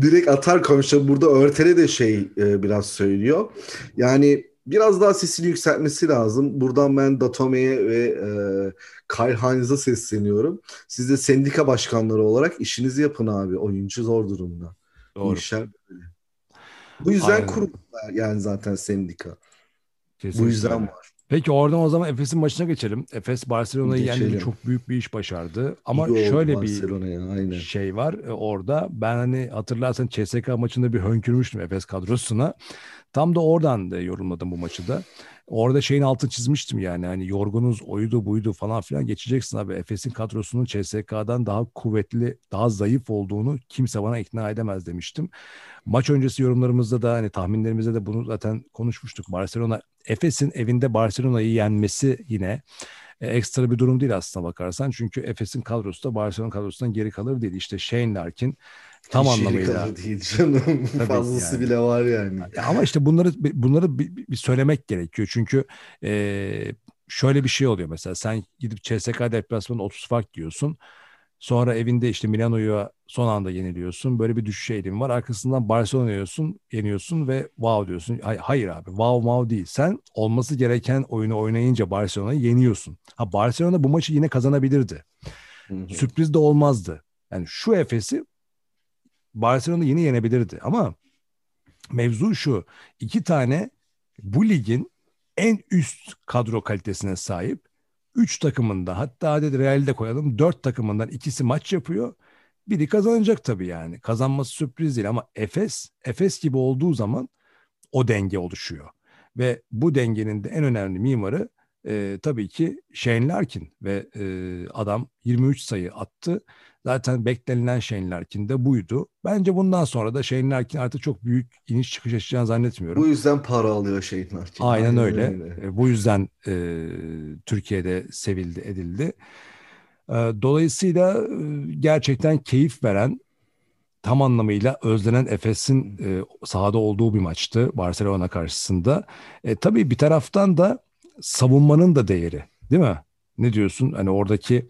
Direkt atar konuşuyor. Burada Örtel'e de şey e, biraz söylüyor. Yani biraz daha sesini yükseltmesi lazım. Buradan ben Datome'ye ve e, Kyle Hines'a sesleniyorum. Siz de sendika başkanları olarak işinizi yapın abi. Oyuncu zor durumda. Doğru. işler böyle. Bu yüzden Aynen. kuruldular yani zaten sendika. Kesinlikle Bu yüzden var. Peki oradan o zaman Efes'in maçına geçelim. Efes Barcelona'yı yendi. Çok büyük bir iş başardı. Ama oldu şöyle bir şey var e, orada. Ben hani hatırlarsan CSK maçında bir hönkürmüştüm Efes kadrosuna. Tam da oradan da yorumladım bu maçı da. Orada şeyin altını çizmiştim yani hani yorgunuz oydu buydu falan filan geçeceksin abi. Efes'in kadrosunun CSK'dan daha kuvvetli, daha zayıf olduğunu kimse bana ikna edemez demiştim. Maç öncesi yorumlarımızda da hani tahminlerimizde de bunu zaten konuşmuştuk. Barcelona Efes'in evinde Barcelona'yı yenmesi yine e, ekstra bir durum değil aslına bakarsan. Çünkü Efes'in kadrosu da Barcelona kadrosundan geri kalır değil. İşte Shane Larkin tam Hiç anlamıyla. kalır değil canım. Fazlası yani. bile var yani. Ya ama işte bunları bunları bir, bir söylemek gerekiyor. Çünkü e, şöyle bir şey oluyor mesela sen gidip CSK deplasmanında 30 fark yiyorsun. Sonra evinde işte Milano'yu son anda yeniliyorsun. Böyle bir düşüş eğilimi var. Arkasından Barcelona'yı yiyorsun, yeniyorsun ve wow diyorsun. Hayır, hayır abi wow wow değil. Sen olması gereken oyunu oynayınca Barcelona'yı yeniyorsun. Ha Barcelona bu maçı yine kazanabilirdi. Hı hı. Sürpriz de olmazdı. Yani şu Efes'i Barcelona yine yenebilirdi ama mevzu şu. iki tane bu ligin en üst kadro kalitesine sahip üç takımında hatta hadi Real'de koyalım dört takımından ikisi maç yapıyor. Biri kazanacak tabii yani. Kazanması sürpriz değil ama Efes, Efes gibi olduğu zaman o denge oluşuyor. Ve bu dengenin de en önemli mimarı e, tabii ki Shane Larkin ve e, adam 23 sayı attı. Zaten beklenilen Shane Larkin de buydu. Bence bundan sonra da Shane Larkin artık çok büyük iniş çıkış yaşayacağını zannetmiyorum. Bu yüzden para alıyor Shane Larkin. Aynen, Aynen öyle. öyle. E, bu yüzden e, Türkiye'de sevildi, edildi. E, dolayısıyla e, gerçekten keyif veren tam anlamıyla özlenen Efes'in e, sahada olduğu bir maçtı Barcelona karşısında. E, tabii bir taraftan da savunmanın da değeri değil mi? Ne diyorsun? Hani oradaki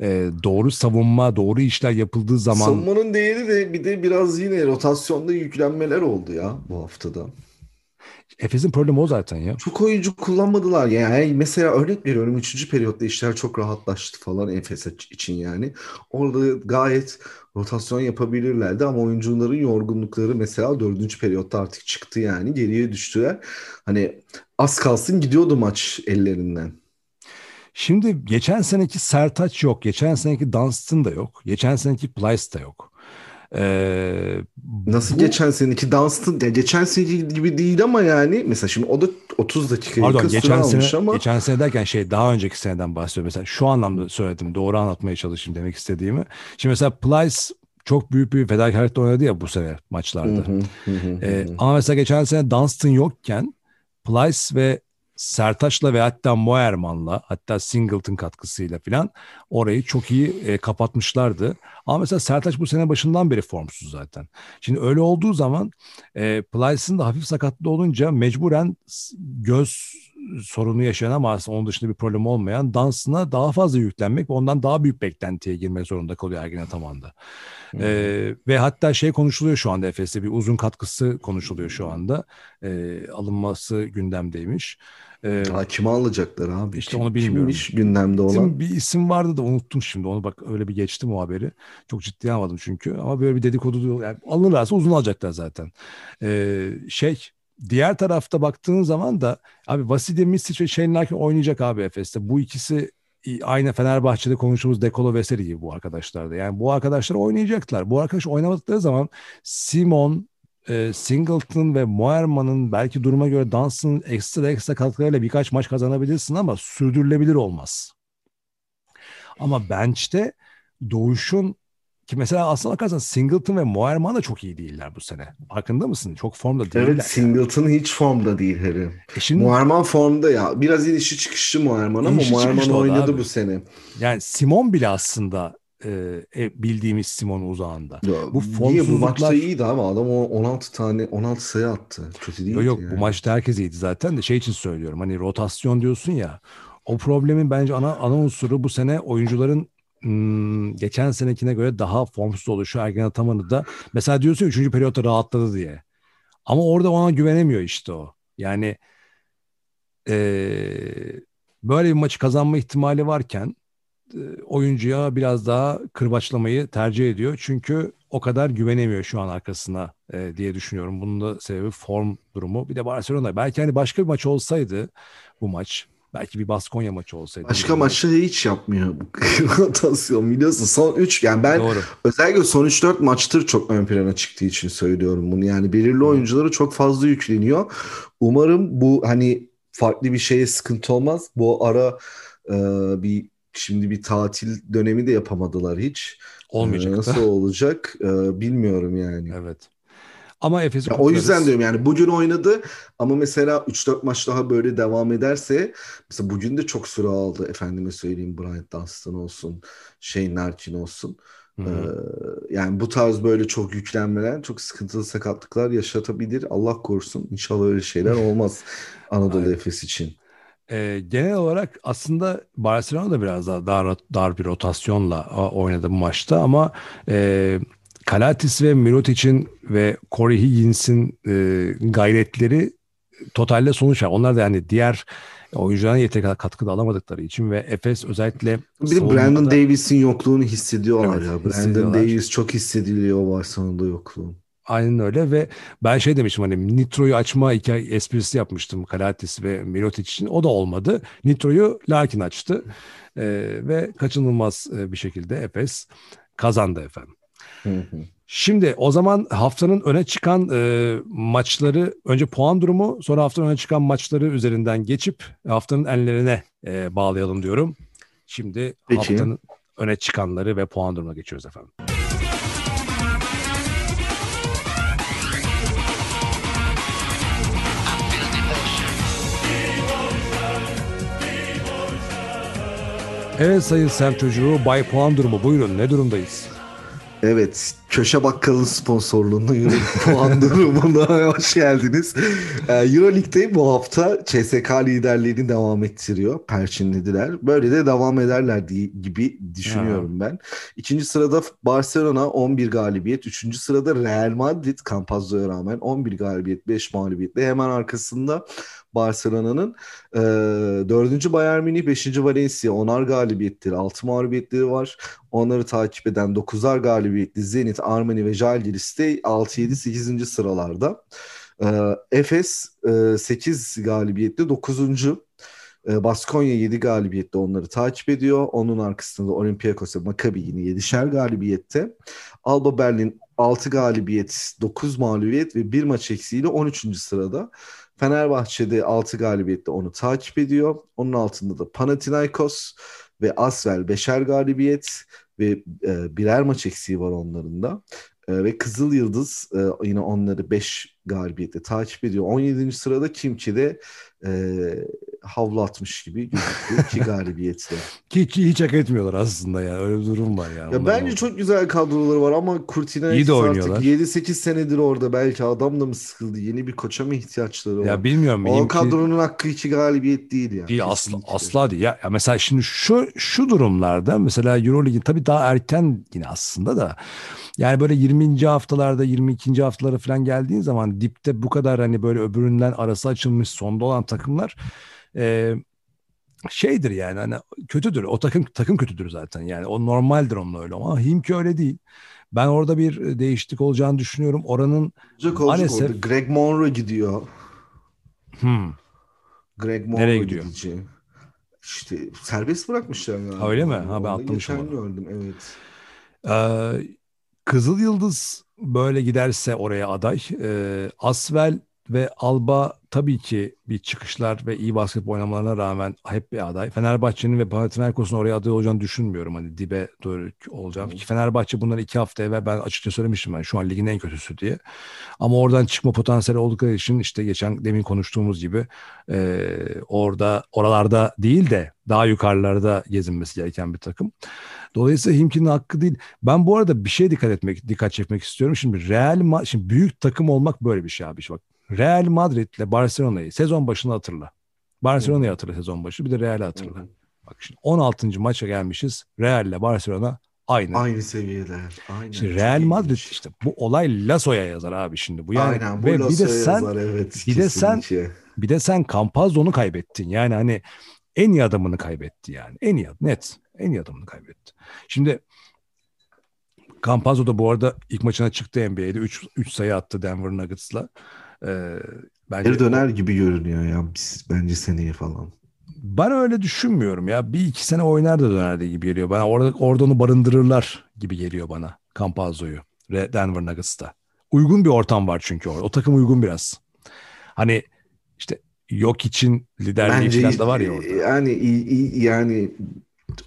e, doğru savunma, doğru işler yapıldığı zaman... Savunmanın değeri de bir de biraz yine rotasyonda yüklenmeler oldu ya bu haftada. Efes'in problemi o zaten ya. Çok oyuncu kullanmadılar. Yani mesela örnek veriyorum 3. periyotta işler çok rahatlaştı falan Efes için yani. Orada gayet rotasyon yapabilirlerdi ama oyuncuların yorgunlukları mesela 4. periyotta artık çıktı yani. Geriye düştüler. Hani az kalsın gidiyordu maç ellerinden. Şimdi geçen seneki Sertaç yok. Geçen seneki Dunstan da yok. Geçen seneki Plyce da yok. Ee, Nasıl bu... geçen seneki Dunstan ya geçen seneki gibi değil ama yani mesela şimdi o da 30 dakika Pardon, geçen sene, ama. Geçen sene derken şey daha önceki seneden bahsediyorum. Mesela şu anlamda söyledim. Doğru anlatmaya çalışayım demek istediğimi. Şimdi mesela Plyce çok büyük bir fedakarlıkla oynadı ya bu sene maçlarda. Hı hı, hı, ee. Ama mesela geçen sene Dunstan yokken Plyce ve Sertaç'la ve hatta Moerman'la hatta Singleton katkısıyla falan orayı çok iyi e, kapatmışlardı. Ama mesela Sertaç bu sene başından beri formsuz zaten. Şimdi öyle olduğu zaman e, Plyce'ın da hafif sakatlı olunca mecburen göz sorunu yaşayan ama aslında onun dışında bir problem olmayan dansına daha fazla yüklenmek ve ondan daha büyük beklentiye girmek zorunda kalıyor Ergin Ataman'da. Hmm. Ee, ve hatta şey konuşuluyor şu anda Efes'te bir uzun katkısı konuşuluyor şu anda. Ee, alınması gündemdeymiş. Ee, kimi alacaklar abi? İşte onu bilmiyorum. Kimmiş gündemde olan? Bir isim vardı da unuttum şimdi. Onu bak öyle bir geçti o haberi. Çok ciddiye almadım çünkü. Ama böyle bir dedikodu yani alınırlarsa uzun alacaklar zaten. Ee, şey diğer tarafta baktığın zaman da abi Vasilya Misic ve Shane Larkin oynayacak abi Efes'te. Bu ikisi aynı Fenerbahçe'de konuştuğumuz Dekolo Veseli gibi bu arkadaşlar da. Yani bu arkadaşlar oynayacaklar. Bu arkadaş oynamadıkları zaman Simon, e, Singleton ve Moerman'ın belki duruma göre Dans'ın ekstra ekstra katkılarıyla birkaç maç kazanabilirsin ama sürdürülebilir olmaz. Ama bench'te Doğuş'un ki mesela aslına bakarsan Singleton ve Moerman da çok iyi değiller bu sene. Farkında mısın? Çok formda değiller. Evet Singleton yani. hiç formda değil Harry. E şimdi, Moerman formda ya. Biraz inişi çıkışlı Moerman ama Moerman oynadı bu sene. Yani Simon bile aslında e, e bildiğimiz Simon uzağında. Ya, bu formsuzluklar... bu maçta iyiydi ama adam 16 tane 16 sayı attı. Kötü değil. Yok yok yani. bu maçta herkes iyiydi zaten de şey için söylüyorum. Hani rotasyon diyorsun ya. O problemin bence ana ana unsuru bu sene oyuncuların hmm, geçen senekine göre daha formsuz oluşu Ergen Ataman'ı da mesela diyorsun 3. periyotta rahatladı diye. Ama orada ona güvenemiyor işte o. Yani ee, böyle bir maçı kazanma ihtimali varken e, oyuncuya biraz daha kırbaçlamayı tercih ediyor. Çünkü o kadar güvenemiyor şu an arkasına e, diye düşünüyorum. Bunun da sebebi form durumu. Bir de Barcelona. Belki hani başka bir maç olsaydı bu maç Belki bir Baskonya maçı olsaydı. Başka maçta hiç yapmıyor rotasyon biliyorsun. Son 3 yani ben Doğru. özellikle son 3-4 maçtır çok ön plana çıktığı için söylüyorum bunu. Yani belirli oyuncuları çok fazla yükleniyor. Umarım bu hani farklı bir şeye sıkıntı olmaz. Bu ara e, bir şimdi bir tatil dönemi de yapamadılar hiç. Olmayacak. E, nasıl olacak e, bilmiyorum yani. Evet. Ama Efes'i O yüzden diyorum yani bugün oynadı ama mesela 3-4 maç daha böyle devam ederse mesela bugün de çok süre aldı efendime söyleyeyim Bryant Dunstan olsun, Shane Larkin olsun. Ee, yani bu tarz böyle çok yüklenmeler, çok sıkıntılı sakatlıklar yaşatabilir. Allah korusun. İnşallah öyle şeyler olmaz Anadolu Efes için. E, genel olarak aslında Barcelona da biraz daha dar, dar bir rotasyonla oynadı bu maçta ama e, Kalatis ve Mirotic'in ve Corey Higgins'in e, gayretleri totalde sonuç var. Onlar da yani diğer oyuncuların yeteri kadar katkıda alamadıkları için ve Efes özellikle bir de Brandon Davis'in yokluğunu hissediyorlar evet, ya. Brandon Davis çok hissediliyor Barcelona'da yokluğu. Aynen öyle ve ben şey demiştim hani Nitro'yu açma hikaye esprisi yapmıştım Kalatis ve Mirotic için. O da olmadı. Nitro'yu Larkin açtı ee, ve kaçınılmaz e, bir şekilde Efes kazandı efendim. Şimdi o zaman haftanın öne çıkan e, maçları önce puan durumu sonra haftanın öne çıkan maçları üzerinden geçip haftanın enlerine e, bağlayalım diyorum. Şimdi Peki. haftanın öne çıkanları ve puan durumuna geçiyoruz efendim. Evet sayın Sem çocuğu Bay Puan durumu buyurun ne durumdayız? Evet, Köşe Bakkal'ın sponsorluğunda Euroleague puan durumuna hoş geldiniz. Ee, Euroleague'de bu hafta CSK liderliğini devam ettiriyor, perçinlediler. Böyle de devam ederler diye, gibi düşünüyorum ben. İkinci sırada Barcelona 11 galibiyet. Üçüncü sırada Real Madrid Campazzo'ya rağmen 11 galibiyet, 5 mağlubiyetle. Hemen arkasında Barcelona'nın. E, dördüncü Bayern Münih, beşinci Valencia. Onar galibiyetleri, altı mağlubiyetleri var. Onları takip eden dokuzar galibiyetli Zenit, Armani ve Žalgiris de 6-7-8. sıralarda. E, Efes e, 8 galibiyetli 9. E, Baskonya 7 galibiyette onları takip ediyor. Onun arkasında Olympiakos ve Maccabi yine 7'şer galibiyette. Alba Berlin 6 galibiyet, 9 mağlubiyet ve 1 maç eksiğiyle 13. sırada. Fenerbahçe'de 6 galibiyette onu takip ediyor. Onun altında da Panathinaikos ve Asvel 5'er galibiyet ve e, birer maç eksiği var onların da. E, ve Kızıl Yıldız e, yine onları 5 galibiyette takip ediyor. 17. sırada Kimki e, havlu atmış gibi gözüküyor ki galibiyetle. ki, ki hiç hak etmiyorlar aslında ya. Öyle bir durum var ya. Ya bence çok güzel kadroları var ama Kurtina İyi de oynuyorlar. artık 7-8 senedir orada. Belki adam da mı sıkıldı? Yeni bir koça mı ihtiyaçları var? Ya bilmiyorum. O kadronun hakkı iki galibiyet değil yani. Değil asla, asla değil. Ya, ya mesela şimdi şu şu durumlarda mesela Euroleague'in tabii daha erken yine aslında da yani böyle 20. haftalarda 22. haftalara falan geldiğin zaman dipte bu kadar hani böyle öbüründen arası açılmış sonda olan takımlar e, şeydir yani hani kötüdür. O takım takım kötüdür zaten yani. O normaldir onun öyle ama Himki öyle değil. Ben orada bir değişiklik olacağını düşünüyorum. Oranın Olacak olacak Maalesef- orada. Greg Monroe gidiyor. hmm, Greg Monroe Nereye gidiyor? gidecek. İşte serbest bırakmışlar galiba. Öyle mi? Ha, ben atlamışım geçen gördüm evet. Ee, Kızıl Yıldız böyle giderse oraya aday. Ee, Asvel ve Alba tabii ki bir çıkışlar ve iyi basketbol oynamalarına rağmen hep bir aday. Fenerbahçe'nin ve Panathinaikos'un oraya aday olacağını düşünmüyorum. Hani dibe doğru olacağım. Ki Fenerbahçe bunları iki hafta evvel ben açıkça söylemiştim ben şu an ligin en kötüsü diye. Ama oradan çıkma potansiyeli oldukları için işte geçen demin konuştuğumuz gibi e, orada oralarda değil de daha yukarılarda gezinmesi gereken bir takım. Dolayısıyla Himki'nin hakkı değil. Ben bu arada bir şey dikkat etmek, dikkat çekmek istiyorum. Şimdi Real Ma şimdi büyük takım olmak böyle bir şey abi. Bak Real Madrid ile Barcelona'yı sezon başında hatırla. Barcelona'yı hatırla sezon başı bir de Real'i hatırla. Hı hı. Bak şimdi 16. maça gelmişiz. Real ile Barcelona aynı. Aynı seviyeler. Aynen. Şimdi Real Madrid işte bu olay Lasso'ya yazar abi şimdi. Bu yani Aynen bu ve bir de sen yazar evet. bir de sen- bir de sen Campazzo'nu kaybettin. Yani hani en iyi adamını kaybetti yani. En iyi net. En iyi adamını kaybetti. Şimdi Campazzo da bu arada ilk maçına çıktı NBA'de. 3 3 sayı attı Denver Nuggets'la. Ee, bence Geri döner gibi görünüyor ya biz, bence seneye falan. Ben öyle düşünmüyorum ya. Bir iki sene oynar da dönerdi gibi geliyor. Bana orada, orada onu barındırırlar gibi geliyor bana. Campazzo'yu. Denver Nuggets'ta. Uygun bir ortam var çünkü orada. O takım uygun biraz. Hani işte yok için liderliği Bence falan da var ya orada. yani yani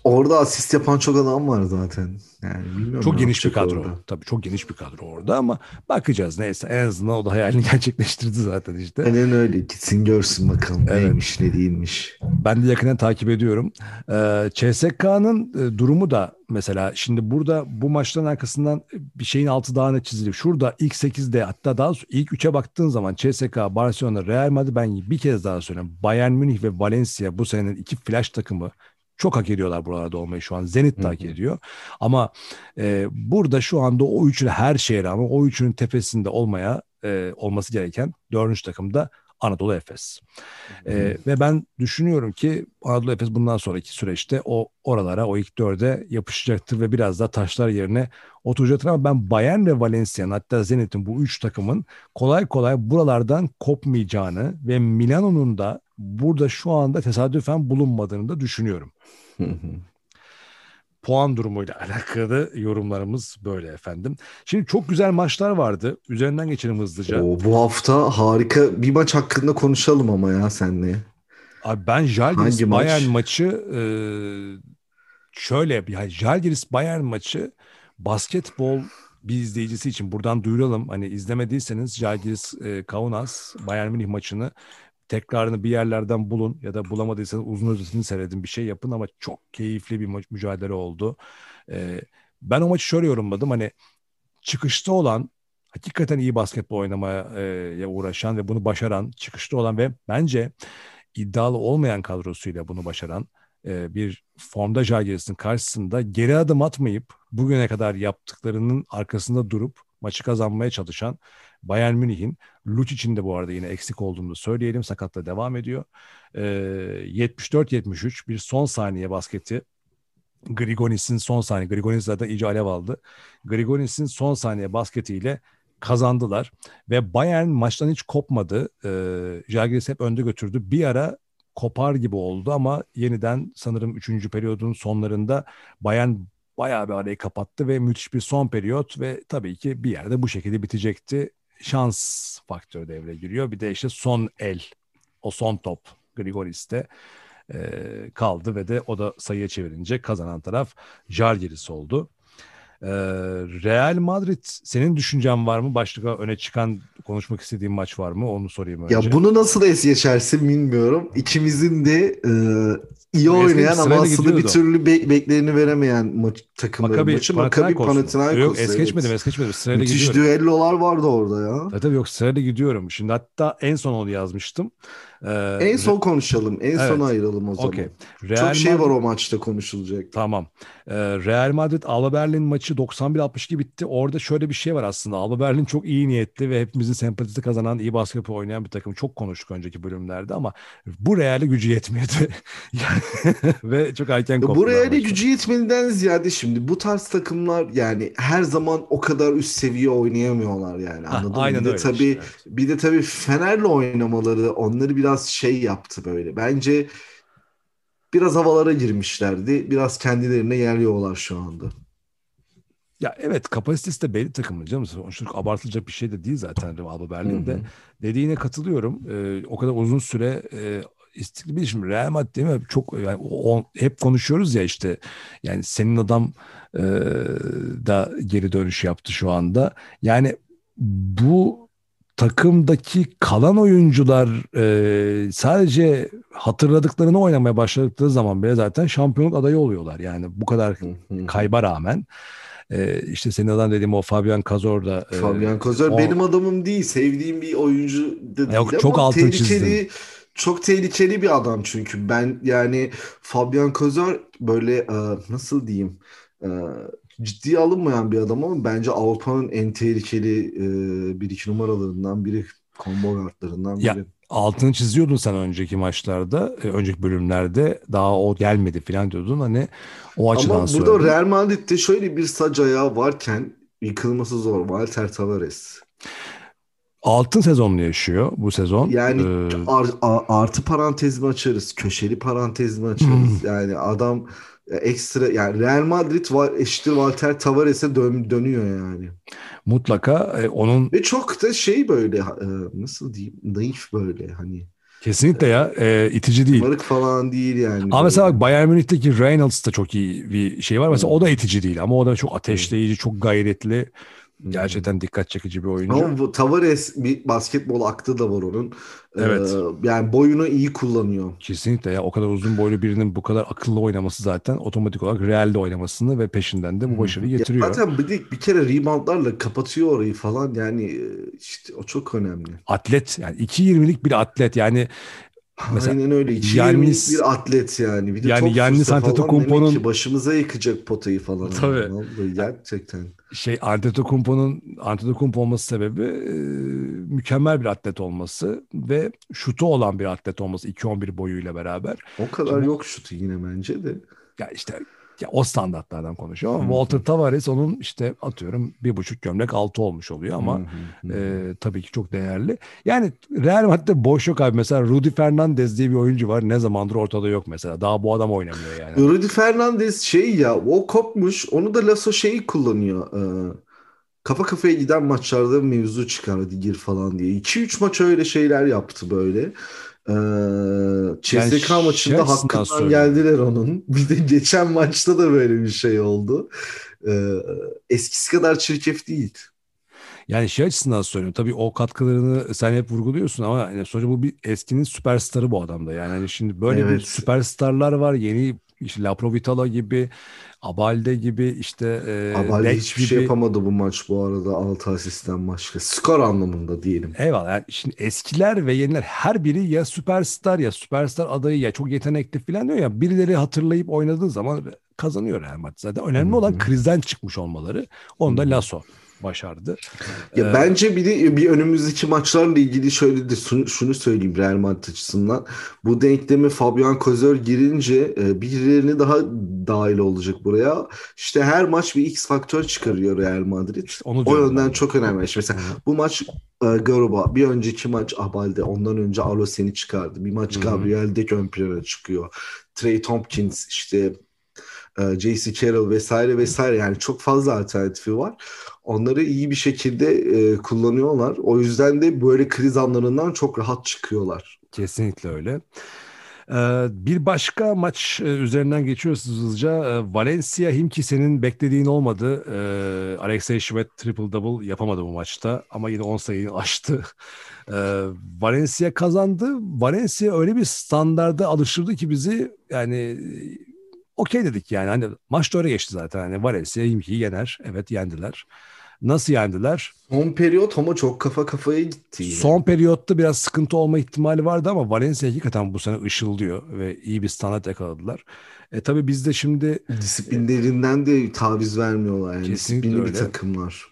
orada asist yapan çok adam var zaten. Yani bilmiyorum Çok geniş bir kadro. orada. Tabii çok geniş bir kadro orada ama bakacağız neyse. En azından o da hayalini gerçekleştirdi zaten işte. Aynen öyle. Gitsin görsün bakalım Evet. neymiş ne değilmiş. Ben de yakından takip ediyorum. Ee, CSK'nın e, durumu da mesela şimdi burada bu maçların arkasından bir şeyin altı daha net çiziliyor. Şurada ilk 8'de hatta daha ilk 3'e baktığın zaman CSK, Barcelona, Real Madrid ben bir kez daha söyleyeyim. Bayern Münih ve Valencia bu senenin iki flash takımı çok hak ediyorlar buralarda olmayı şu an. Zenit de hak ediyor. Ama e, burada şu anda o üçü her şeye rağmen o üçünün tepesinde olmaya e, olması gereken dördüncü takım da Anadolu Efes. Ee, ve ben düşünüyorum ki Anadolu Efes bundan sonraki süreçte o oralara, o ilk dörde yapışacaktır ve biraz daha taşlar yerine oturacaktır. Ama ben Bayern ve Valencia'nın hatta Zenit'in bu üç takımın kolay kolay buralardan kopmayacağını ve Milano'nun da burada şu anda tesadüfen bulunmadığını da düşünüyorum. Puan durumuyla alakalı yorumlarımız böyle efendim. Şimdi çok güzel maçlar vardı. Üzerinden geçelim hızlıca. Oo, bu hafta harika bir maç hakkında konuşalım ama ya senle. Abi ben Jalgiris Hangi maç? Bayern maçı e, şöyle yani Jalgiris Bayern maçı basketbol bir izleyicisi için buradan duyuralım. Hani izlemediyseniz Jalgiris e, Kaunas Bayern Münih maçını tekrarını bir yerlerden bulun ya da bulamadıysanız uzun özetini seyredin bir şey yapın ama çok keyifli bir mücadele oldu. E, ben o maçı şöyle yorumladım hani çıkışta olan hakikaten iyi basketbol oynamaya e, uğraşan ve bunu başaran çıkışta olan ve bence iddialı olmayan kadrosuyla bunu başaran e, bir formda Jalgiris'in karşısında geri adım atmayıp bugüne kadar yaptıklarının arkasında durup maçı kazanmaya çalışan Bayern Münih'in Luch için de bu arada yine eksik olduğunu söyleyelim. Sakatla devam ediyor. E, 74-73 bir son saniye basketi Grigonis'in son saniye, Grigonis zaten iyice alev aldı. Grigonis'in son saniye basketiyle kazandılar. Ve Bayern maçtan hiç kopmadı. Ee, Jalgiris hep önde götürdü. Bir ara kopar gibi oldu ama yeniden sanırım 3. periyodun sonlarında Bayern bayağı bir arayı kapattı ve müthiş bir son periyot ve tabii ki bir yerde bu şekilde bitecekti. Şans faktörü devreye giriyor. Bir de işte son el, o son top Grigoris'te e, kaldı ve de o da sayıya çevirince kazanan taraf Jalgiris oldu. Ee, Real Madrid senin düşüncen var mı? Başlığa öne çıkan konuşmak istediğin maç var mı? Onu sorayım önce. Ya bunu nasıl es geçersin bilmiyorum. İkimizin de e, iyi oynayan ama aslında bir türlü be- beklerini veremeyen maç, takımların Makabi, maçı. Makabi Panathinaikos. Yok es geçmedim evet. es geçmedim. Sırayla Müthiş gidiyorum. düellolar vardı orada ya. Tabii, tabii yok sırayla gidiyorum. Şimdi hatta en son onu yazmıştım. Ee, en son konuşalım. En evet. sona ayıralım o zaman. Okay. Real Çok şey var o maçta konuşulacak. Tamam. Ee, Real Madrid Alba Berlin maçı 91-62 bitti. Orada şöyle bir şey var aslında. Alba Berlin çok iyi niyetli ve hepimizin sempatisi kazanan, iyi basketbol oynayan bir takım. Çok konuştuk önceki bölümlerde ama bu Real'e gücü yetmedi. ve çok erken koptu. Bu Real'e gücü yetmediğinden ziyade şimdi bu tarz takımlar yani her zaman o kadar üst seviye oynayamıyorlar yani. Anladın ha, Aynen bir de tabii işte, bir de tabii Fener'le oynamaları onları biraz şey yaptı böyle. Bence biraz havalara girmişlerdi. Biraz kendilerine yerliyorlar şu anda. Ya evet kapasitesi de belli takımın canım. Sonuçta abartılacak bir şey de değil zaten Alba Berlin'de. Hı hı. Dediğine katılıyorum. Ee, o kadar uzun süre e, istikli şimdi Real Madrid değil mi? Çok yani o, hep konuşuyoruz ya işte yani senin adam e, da geri dönüş yaptı şu anda. Yani bu takımdaki kalan oyuncular e, sadece hatırladıklarını oynamaya başladıkları zaman bile zaten şampiyonluk adayı oluyorlar. Yani bu kadar kayba rağmen. E, işte senin adam dediğim o Fabian Cazor da. E, Fabian Cazor o... benim adamım değil. Sevdiğim bir oyuncu da değil Yok, çok altın tehlikeli, çizdin. Çok tehlikeli bir adam çünkü. Ben yani Fabian Cazor böyle e, nasıl diyeyim e, ciddiye alınmayan bir adam ama bence Avrupa'nın en tehlikeli e, bir iki numaralarından biri. Combo guardlarından biri. Ya, altını çiziyordun sen önceki maçlarda, önceki bölümlerde daha o gelmedi falan diyordun. Hani o açıdan Ama burada söyledim. Real Madrid'de şöyle bir sac ayağı varken yıkılması zor. Walter Tavares. Altın sezonunu yaşıyor bu sezon. Yani ee... ar, artı parantez mi açarız? Köşeli parantez mi açarız? yani adam ekstra yani Real Madrid eşittir Walter Tavares'e dön, dönüyor yani. Mutlaka e, onun ve çok da şey böyle e, nasıl diyeyim naif böyle hani Kesinlikle ya e, itici değil. Marık falan değil yani. Ama mesela bak Bayern Münih'teki Reynolds da çok iyi bir şey var. Mesela o da itici değil ama o da çok ateşleyici, çok gayretli. Gerçekten dikkat çekici bir oyuncu. Ama bu Tavares bir basketbol aklı da var onun. Evet. Ee, yani boyunu iyi kullanıyor. Kesinlikle ya o kadar uzun boylu birinin bu kadar akıllı oynaması zaten otomatik olarak realde oynamasını ve peşinden de bu başarıyı getiriyor. Ya zaten bir, de, bir kere reboundlarla kapatıyor orayı falan yani e, işte o çok önemli. Atlet yani 2.20'lik bir atlet yani Mesela, Aynen öyle. İçi Yannis, bir atlet yani. Bir de yani Yannis Antetokounmpo'nun başımıza yıkacak potayı falan. Tabii. Vallahi gerçekten. Şey Antetokounmpo'nun Antetokounmpo olması sebebi e, mükemmel bir atlet olması ve şutu olan bir atlet olması 2-11 boyuyla beraber. O kadar Şimdi, yok şutu yine bence de. Ya işte ya o standartlardan konuşuyor ama Walter Tavares onun işte atıyorum bir buçuk gömlek altı olmuş oluyor ama e, tabii ki çok değerli. Yani Real Madrid'de boş yok abi. Mesela Rudy Fernandez diye bir oyuncu var. Ne zamandır ortada yok mesela. Daha bu adam oynamıyor yani. Rudy Fernandez şey ya o kopmuş. Onu da Lasso şeyi kullanıyor. Ee, kafa kafaya giden maçlarda mevzu çıkar hadi gir falan diye. 2-3 maç öyle şeyler yaptı böyle. Ee, CSK Yani maçında şey açısından hakkından söylüyorum. geldiler onun. Bir de geçen maçta da böyle bir şey oldu. Ee, eskisi kadar çirkef değil. Yani şey açısından söylüyorum. Tabii o katkılarını sen hep vurguluyorsun ama yani sonuçta bu bir eskinin süperstarı bu adamda. Yani hani şimdi böyle bir Evet. süperstarlar var. Yeni işte Laprovitala gibi, Abalde gibi işte e, Abalde Beck hiçbir gibi. şey yapamadı bu maç bu arada 6 asistten başka. Skor anlamında diyelim. Eyvallah. Yani şimdi eskiler ve yeniler her biri ya süperstar ya süperstar adayı ya çok yetenekli falan diyor ya birileri hatırlayıp oynadığı zaman kazanıyor her maç zaten. Önemli Hı hı. olan krizden çıkmış olmaları. Onu da Hı hı. Lasso başardı. Ya Ee, bence bir de bir önümüzdeki maçlarla ilgili şöyle de şunu, şunu söyleyeyim Real Madrid açısından. Bu denkleme Fabian Cazor girince e, birilerini daha dahil olacak buraya. İşte her maç bir X faktör çıkarıyor Real Madrid. onu O yönden ben. çok önemli. İşte mesela bu maç e, Garoba, bir önceki maç Abalde, ondan önce Alosen'i çıkardı. Bir maç Hı hı. Gabriel Dek ön plana çıkıyor. Trey Tompkins işte e, J.C. Carroll vesaire vesaire yani çok fazla alternatifi var. Onları iyi bir şekilde e, kullanıyorlar. O yüzden de böyle kriz anlarından çok rahat çıkıyorlar. Kesinlikle öyle. Ee, bir başka maç e, üzerinden geçiyoruz hızlıca. Ee, Valencia Himkise'nin beklediğin olmadı. Ee, Alexey Şvet triple double yapamadı bu maçta ama yine 10 sayıyı aştı. Valencia kazandı. Valencia öyle bir standarda alıştırdı ki bizi yani okey dedik yani. Hani maç da öyle geçti zaten. Hani Valencia Himki'yi yener. Evet yendiler. Nasıl yendiler? Son periyot ama çok kafa kafaya gitti yine. Son periyotta biraz sıkıntı olma ihtimali vardı ama Valencia hakikaten bu sene ışıldıyor ve iyi bir standart yakaladılar. E tabii biz de şimdi Disiplinlerinden de taviz vermiyorlar. Yani disiplinli bir öyle. takımlar.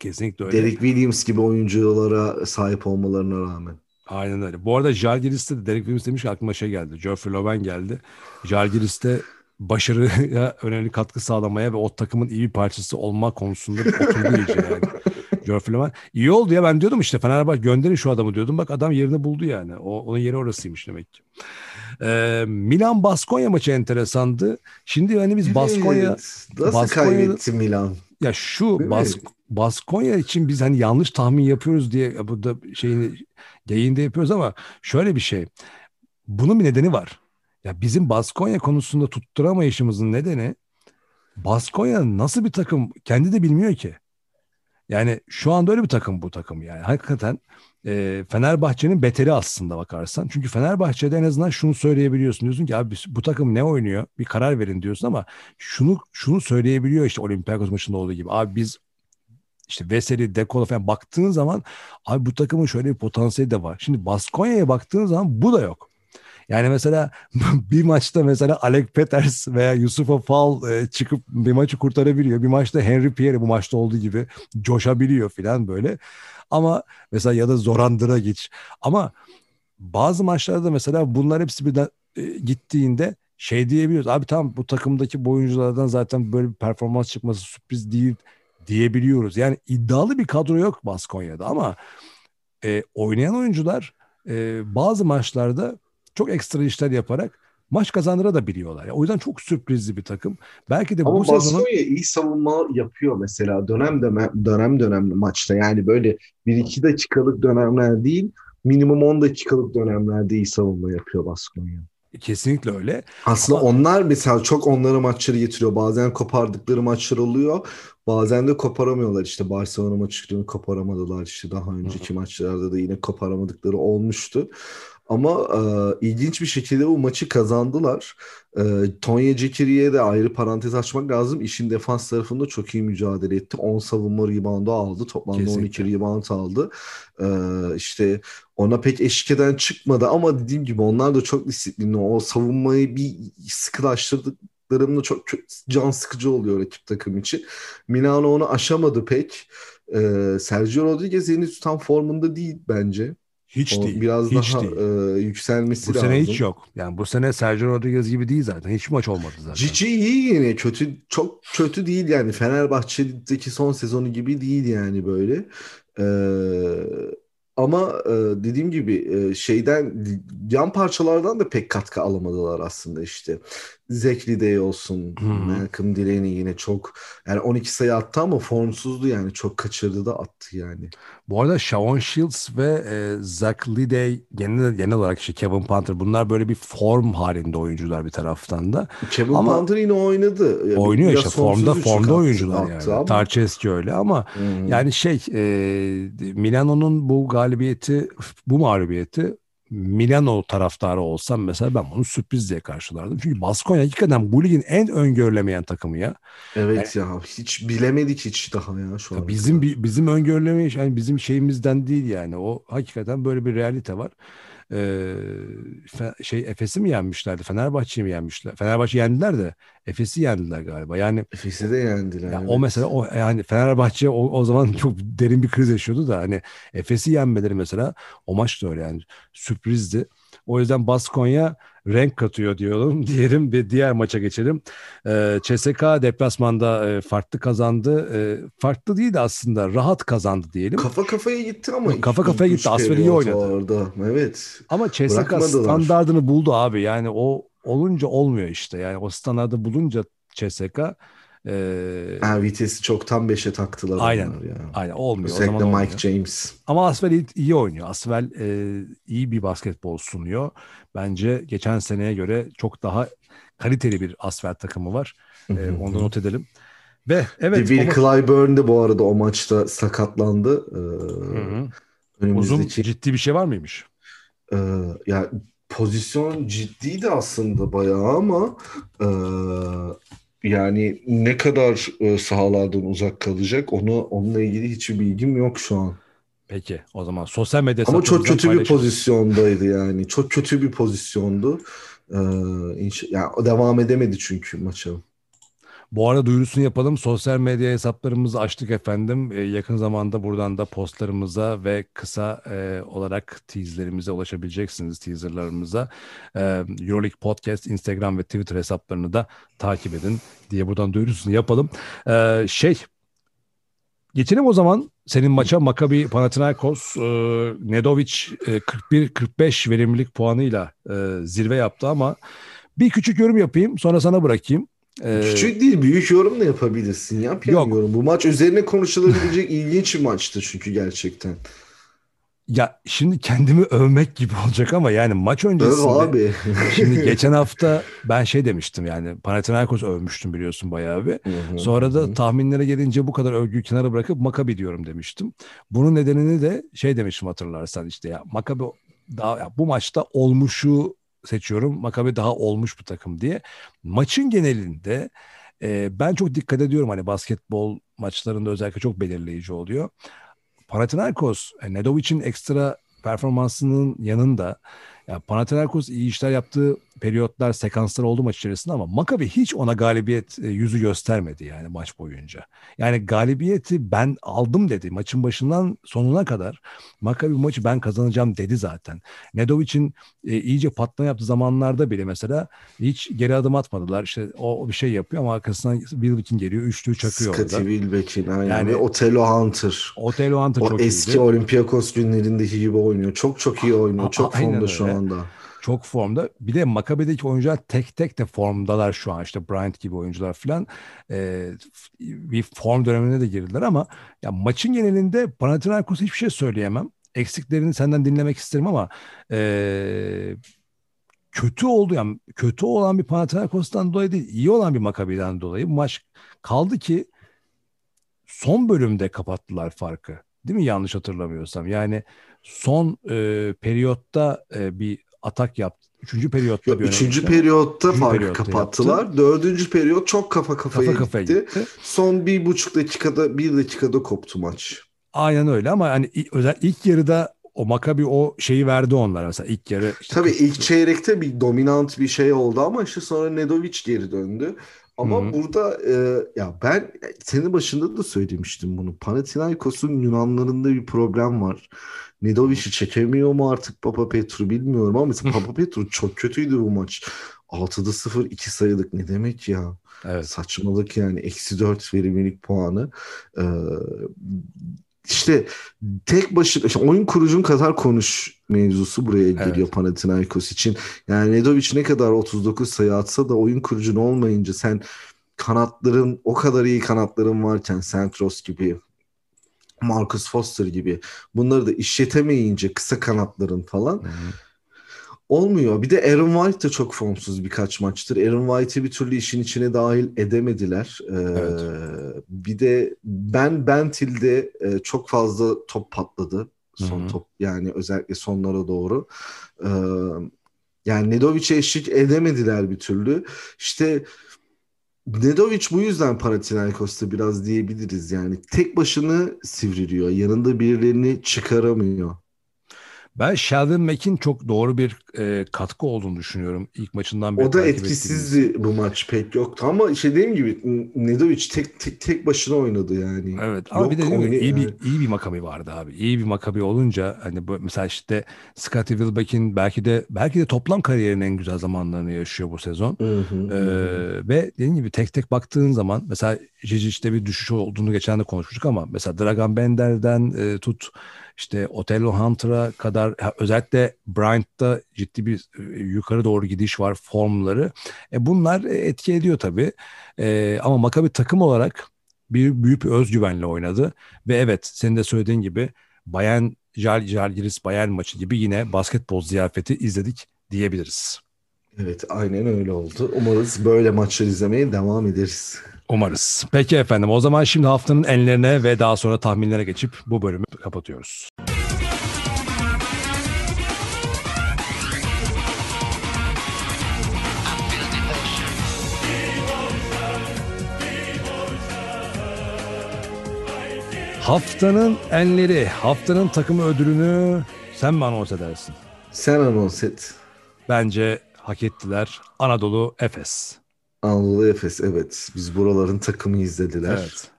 kesinlikle öyle. Derek Williams gibi oyunculara sahip olmalarına rağmen. Aynen öyle. Bu arada Jalgiris'te de Derek Williams demiş ki aklıma şey geldi. Geoffrey Loven geldi. Jalgiris'te başarıya önemli katkı sağlamaya ve o takımın iyi bir parçası olma konusunda oturdu iyice yani. Geoffrey Loven. İyi oldu ya ben diyordum işte Fenerbahçe gönderin şu adamı diyordum. Bak adam yerini buldu yani. O, onun yeri orasıymış demek ki. Ee, Milan Baskonya maçı enteresandı. Şimdi hani biz Baskonya Evet. Nasıl Baskonya- kaybetti Milan? Ya şu? Bas, Baskonya için biz hani yanlış tahmin yapıyoruz diye burada şeyini yayında yapıyoruz ama şöyle bir şey. Bunun bir nedeni var. Ya bizim Baskonya konusunda tutturamayışımızın nedeni Baskonya nasıl bir takım kendi de bilmiyor ki. Yani şu anda öyle bir takım bu takım yani. Hakikaten e, Fenerbahçe'nin beteri aslında bakarsan. Çünkü Fenerbahçe'de en azından şunu söyleyebiliyorsun. Diyorsun ki abi bu takım ne oynuyor? Bir karar verin diyorsun ama şunu şunu söyleyebiliyor işte Olympiakos maçında olduğu gibi. Abi biz işte Veseli, Dekolo falan baktığın zaman abi bu takımın şöyle bir potansiyeli de var. Şimdi Baskonya'ya baktığın zaman bu da yok. Yani mesela bir maçta mesela Alec Peters veya Yusuf'a Fal e, çıkıp bir maçı kurtarabiliyor. Bir maçta Henry Pierre bu maçta olduğu gibi coşabiliyor falan böyle. Ama mesela ya da Zoran Dragic. Ama bazı maçlarda mesela bunlar hepsi birden e, gittiğinde şey diyebiliyoruz. Abi tamam bu takımdaki bu oyunculardan zaten böyle bir performans çıkması sürpriz değil diyebiliyoruz. Yani iddialı bir kadro yok Baskonya'da ama e, oynayan oyuncular e, bazı maçlarda çok ekstra işler yaparak maç kazandıra da biliyorlar. Yani o yüzden çok sürprizli bir takım. Belki de Ama bu sezonun Baskonya iyi savunma yapıyor mesela dönem dönem dönem dönemli maçta. Yani böyle 1-2 dakikalık dönemler değil, minimum 10 dakikalık dönemlerde iyi savunma yapıyor Baskonya. kesinlikle öyle. Aslında Ama- onlar mesela çok onlara maçları getiriyor. Bazen kopardıkları maçlar oluyor. Bazen de koparamıyorlar. İşte Barcelona maçını koparamadılar. İşte daha önceki maçlarda da yine koparamadıkları olmuştu. Ama e, ilginç bir şekilde bu maçı kazandılar. E, Tonya Cekiri'ye de ayrı parantez açmak lazım. İşin defans tarafında çok iyi mücadele etti. 10 savunma reboundu aldı. Toplamda Kesinlikle. 12 rebound aldı. E, işte ona pek eşlik eden çıkmadı ama dediğim gibi onlar da çok disiplinli. O savunmayı bir sıkılaştırdıklarında çok kö- can sıkıcı oluyor rakip takım için. Milano onu aşamadı pek. Ee, Sergio Rodriguez henüz tam formunda değil bence. Hiç O değil. biraz hiç daha değil. e, yükselmesi Bu lazım. sene hiç yok. Yani bu sene Sergio Rodriguez gibi değil zaten. Hiç maç olmadı zaten. Cici iyi yine kötü çok kötü değil yani Fenerbahçe'deki son sezonu gibi değil yani böyle. Ee, Ama e, dediğim gibi e, şeyden yan parçalardan da pek katkı alamadılar aslında işte. Zekli Day olsun, Hmm. Malcolm Delaney yine çok yani 12 sayı attı ama formsuzdu yani çok kaçırdı da attı yani. Bu arada Shavon Shields ve e, Zach Liday genel, genel olarak işte Kevin Panther bunlar böyle bir form halinde oyuncular bir taraftan da. Kevin Ama- Panther yine oynadı. Ya Oynuyor işte formda formda attı- oyuncular attı yani. ama- Tarçeski öyle ama hı. yani şey e, Milano'nun bu galibiyeti bu mağlubiyeti Milano taraftarı olsam mesela ben bunu sürpriz diye karşılardım. Çünkü Baskonya hakikaten bu ligin en öngörülemeyen takımı ya. Evet ya hiç bilemedik hiç daha ya şu an. Bizim bi- bizim öngörülemeyiş yani bizim şeyimizden değil yani. O hakikaten böyle bir realite var. Fe- şey Efes'i mi yenmişlerdi? Fenerbahçe'yi mi yenmişler? Fenerbahçe yendiler de Efes'i yendiler galiba. Yani Efes'i de yendiler. ya evet. o mesela o yani Fenerbahçe o, o zaman çok derin bir kriz yaşıyordu da hani Efes'i yenmeleri mesela o maç da öyle yani sürprizdi. O yüzden Baskonya renk katıyor diyorum. Diyelim ve diğer maça geçelim. Ee, CSK deplasmanda e, farklı kazandı. E, farklı değil de aslında rahat kazandı diyelim. Kafa kafaya gitti ama Kafa kafaya gitti. Asfer iyi oynadı. Orada. Evet. Ama CSK standardını buldu abi. Yani o olunca olmuyor işte. Yani o standardı bulunca CSK e, Ha, vitesi çoktan 5'e taktılar Aynen. ya. aynen olmuyor. O Özellikle zaman olmuyor. Mike James. Ama Asvel iyi, iyi oynuyor. Asvel e, iyi bir basketbol sunuyor. Bence geçen seneye göre çok daha kaliteli bir Asvel takımı var. E, onu da not edelim. Ve evet Will o maç- Clyburn de bu arada o maçta sakatlandı. Ee, uzun önümüzdeki ciddi bir şey var mıymış? Ee, ya pozisyon ciddiydi aslında bayağı ama e, yani ne kadar e, sahalardan uzak kalacak onu onunla ilgili hiçbir bilgim yok şu an. Peki o zaman sosyal medya Ama çok kötü bir paylaşırız. pozisyondaydı yani. Çok kötü bir pozisyondu. Ee, inş- yani devam edemedi çünkü maça. Bu arada duyurusunu yapalım. Sosyal medya hesaplarımızı açtık efendim. Ee, yakın zamanda buradan da postlarımıza ve kısa e, olarak teaserlerimize ulaşabileceksiniz. Teaserlarımıza. Ee, Euroleague Podcast, Instagram ve Twitter hesaplarını da takip edin diye buradan duyurusunu yapalım. Ee, şey Geçelim o zaman senin maça Maccabi Panathinaikos e, Nedovic e, 41-45 verimlilik puanıyla e, zirve yaptı ama bir küçük yorum yapayım sonra sana bırakayım. Ee, Küçük değil büyük yorum da yapabilirsin. Yap yani Yok. yorum. Bu maç üzerine konuşulabilecek ilginç bir maçtı çünkü gerçekten. Ya şimdi kendimi övmek gibi olacak ama yani maç Öv öncesinde abi. şimdi geçen hafta ben şey demiştim yani Panathinaikos övmüştüm biliyorsun bayağı bir. Sonra da hı. tahminlere gelince bu kadar övgüyü kenara bırakıp Makabi diyorum demiştim. Bunun nedenini de şey demiştim hatırlarsan işte ya Makabi daha ya bu maçta olmuşu seçiyorum. Makabi daha olmuş bir takım diye. Maçın genelinde e, ben çok dikkat ediyorum hani basketbol maçlarında özellikle çok belirleyici oluyor. Panathinaikos, e, Nedovic'in ekstra performansının yanında ya Panathinaikos iyi işler yaptığı periyotlar, sekanslar oldu maç içerisinde ama Maccabi hiç ona galibiyet e, yüzü göstermedi yani maç boyunca. Yani galibiyeti ben aldım dedi maçın başından sonuna kadar. Maccabi bu maçı ben kazanacağım dedi zaten. Nedovic'in e, iyice patlama yaptığı zamanlarda bile mesela hiç geri adım atmadılar. İşte o, bir şey yapıyor ama arkasından Wilbeck'in geliyor. Üçlüğü çakıyor Scottie orada. Wilbeck'in aynen. Yani- Ve Otello Hunter. Otelo Hunter O çok eski iyiydi. Olympiakos günlerindeki gibi oynuyor. Çok çok iyi oynuyor. A- Çok aynen formda şu öyle. anda. Çok formda. Bir de Maccabi'deki oyuncular tek tek de formdalar şu an. İşte Bryant gibi oyuncular falan. Ee, bir form dönemine de girdiler ama ya maçın genelinde Panathinaikos hiçbir şey söyleyemem. Eksiklerini senden dinlemek isterim ama ee, kötü oldu yani kötü olan bir Panathinaikos'tan dolayı değil, iyi olan bir Maccabi'den dolayı bu maç kaldı ki son bölümde kapattılar farkı. Değil mi yanlış hatırlamıyorsam? Yani son e, periyotta e, bir atak yaptı. Üçüncü periyotta Yok, bir üçüncü önemli- periyotta Üçüncü farkı periyotta kapattılar. Dördüncü periyot çok kafa kafaya, kafa kafaya gitti. gitti. Son bir buçuk dakikada, bir dakikada koptu maç. Aynen öyle ama hani özel ilk yarıda o Maccabi o şeyi verdi onlara mesela ilk yarı. işte Tabii ilk çeyrekte bir dominant bir şey oldu ama işte sonra Nedovic geri döndü. Ama Hı hı. burada e, ya ben senin başında da söylemiştim bunu. Panathinaikos'un Yunanlarında bir problem var. Nedovic'i çekemiyor mu artık Papa Petru bilmiyorum ama mesela Papa Petru çok kötüydü bu maç. 6'da 0 2 sayılık ne demek ya? Evet. Saçmalık yani. Eksi 4 verimlilik puanı. Ee, işte tek başına işte oyun kurucun kadar konuş mevzusu buraya geliyor Evet. Panathinaikos için. Yani Nedovic ne kadar 39 sayı atsa da oyun kurucun olmayınca sen kanatların o kadar iyi kanatların varken Santros gibi Marcus Foster gibi bunları da işletemeyince kısa kanatların falan olmuyor. Bir de Aaron White de çok formsuz birkaç maçtır. Aaron White'i bir türlü işin içine dahil edemediler. Ee, Evet. Bir de Ben Bentil'de e, çok fazla top patladı. Son Hı hı. top yani özellikle sonlara doğru. Ee, yani Nedovic'e eşlik edemediler bir türlü. İşte Nedovic bu yüzden Panathinaikos'ta biraz diyebiliriz yani. Tek başını sivriliyor. Yanında birilerini çıkaramıyor. Ben Sheldon Mack'in çok doğru bir e, katkı olduğunu düşünüyorum. İlk maçından beri O da etkisizdi ettiğimiz. bu maç pek yoktu ama işte dediğim gibi Nedovic tek tek tek başına oynadı yani. Evet ama Yok bir de oyunu- iyi bir yani. iyi bir Makabi vardı abi. İyi bir Makabi olunca hani bu mesela işte Scottie Wilbeck'in belki de belki de toplam kariyerinin en güzel zamanlarını yaşıyor bu sezon. Hı hı, Ee, hı. ve dediğim gibi tek tek baktığın zaman mesela Cicic'te bir düşüş olduğunu geçen de konuşmuştuk ama mesela Dragan Bender'den e, tut işte Otello Hunter'a kadar özellikle Bryant'ta ciddi bir e, yukarı doğru gidiş var formları. E, bunlar e, etki ediyor tabii. E, ama Maccabi takım olarak bir büyük bir özgüvenle oynadı ve evet senin de söylediğin gibi Bayern Jal Jalgiris Bayern maçı gibi yine basketbol ziyafeti izledik diyebiliriz. Evet aynen öyle oldu. Umarız böyle maçlar izlemeye devam ederiz. Umarız. Peki efendim o zaman şimdi haftanın enlerine ve daha sonra tahminlere geçip bu bölümü kapatıyoruz. Haftanın enleri, haftanın takımı ödülünü sen mi anons edersin? Sen anons et. Bence hak ettiler Anadolu Efes. Anadolu Efes evet. Biz buraların takımı izlediler. Evet.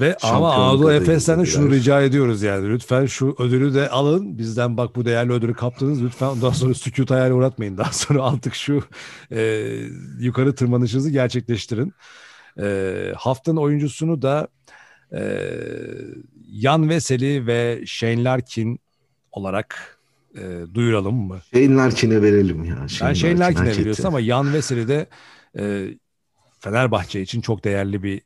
Ve ama Anadolu Efes'ten de şunu rica ediyoruz yani. Lütfen şu ödülü de alın. Bizden bak bu değerli ödülü kaptınız. Lütfen ondan sonra sükut hayali uğratmayın. Daha sonra artık şu e, yukarı tırmanışınızı gerçekleştirin. E, haftanın oyuncusunu da e, Yan Veseli ve Shane Larkin olarak e, duyuralım mı? Shane Larkin'e verelim ya. Ben Shane Shane Larkin Larkin'e hak veriyorsun ama Yan Veseli de e, Fenerbahçe için çok değerli bir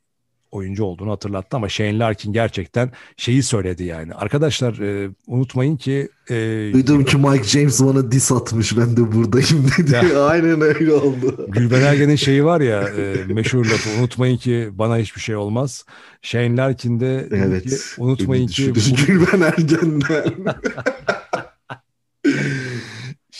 oyuncu olduğunu hatırlattı ama Shane Larkin gerçekten şeyi söyledi yani. Arkadaşlar e, unutmayın ki e, Duydum ki Mike James bana diss atmış ben de buradayım dedi. Aynen öyle oldu. Gülben Ergen'in şeyi var ya e, meşhur lafı unutmayın ki bana hiçbir şey olmaz. Shane Larkin de Evet. ki, unutmayın ki bu- Gülben Ergen'den.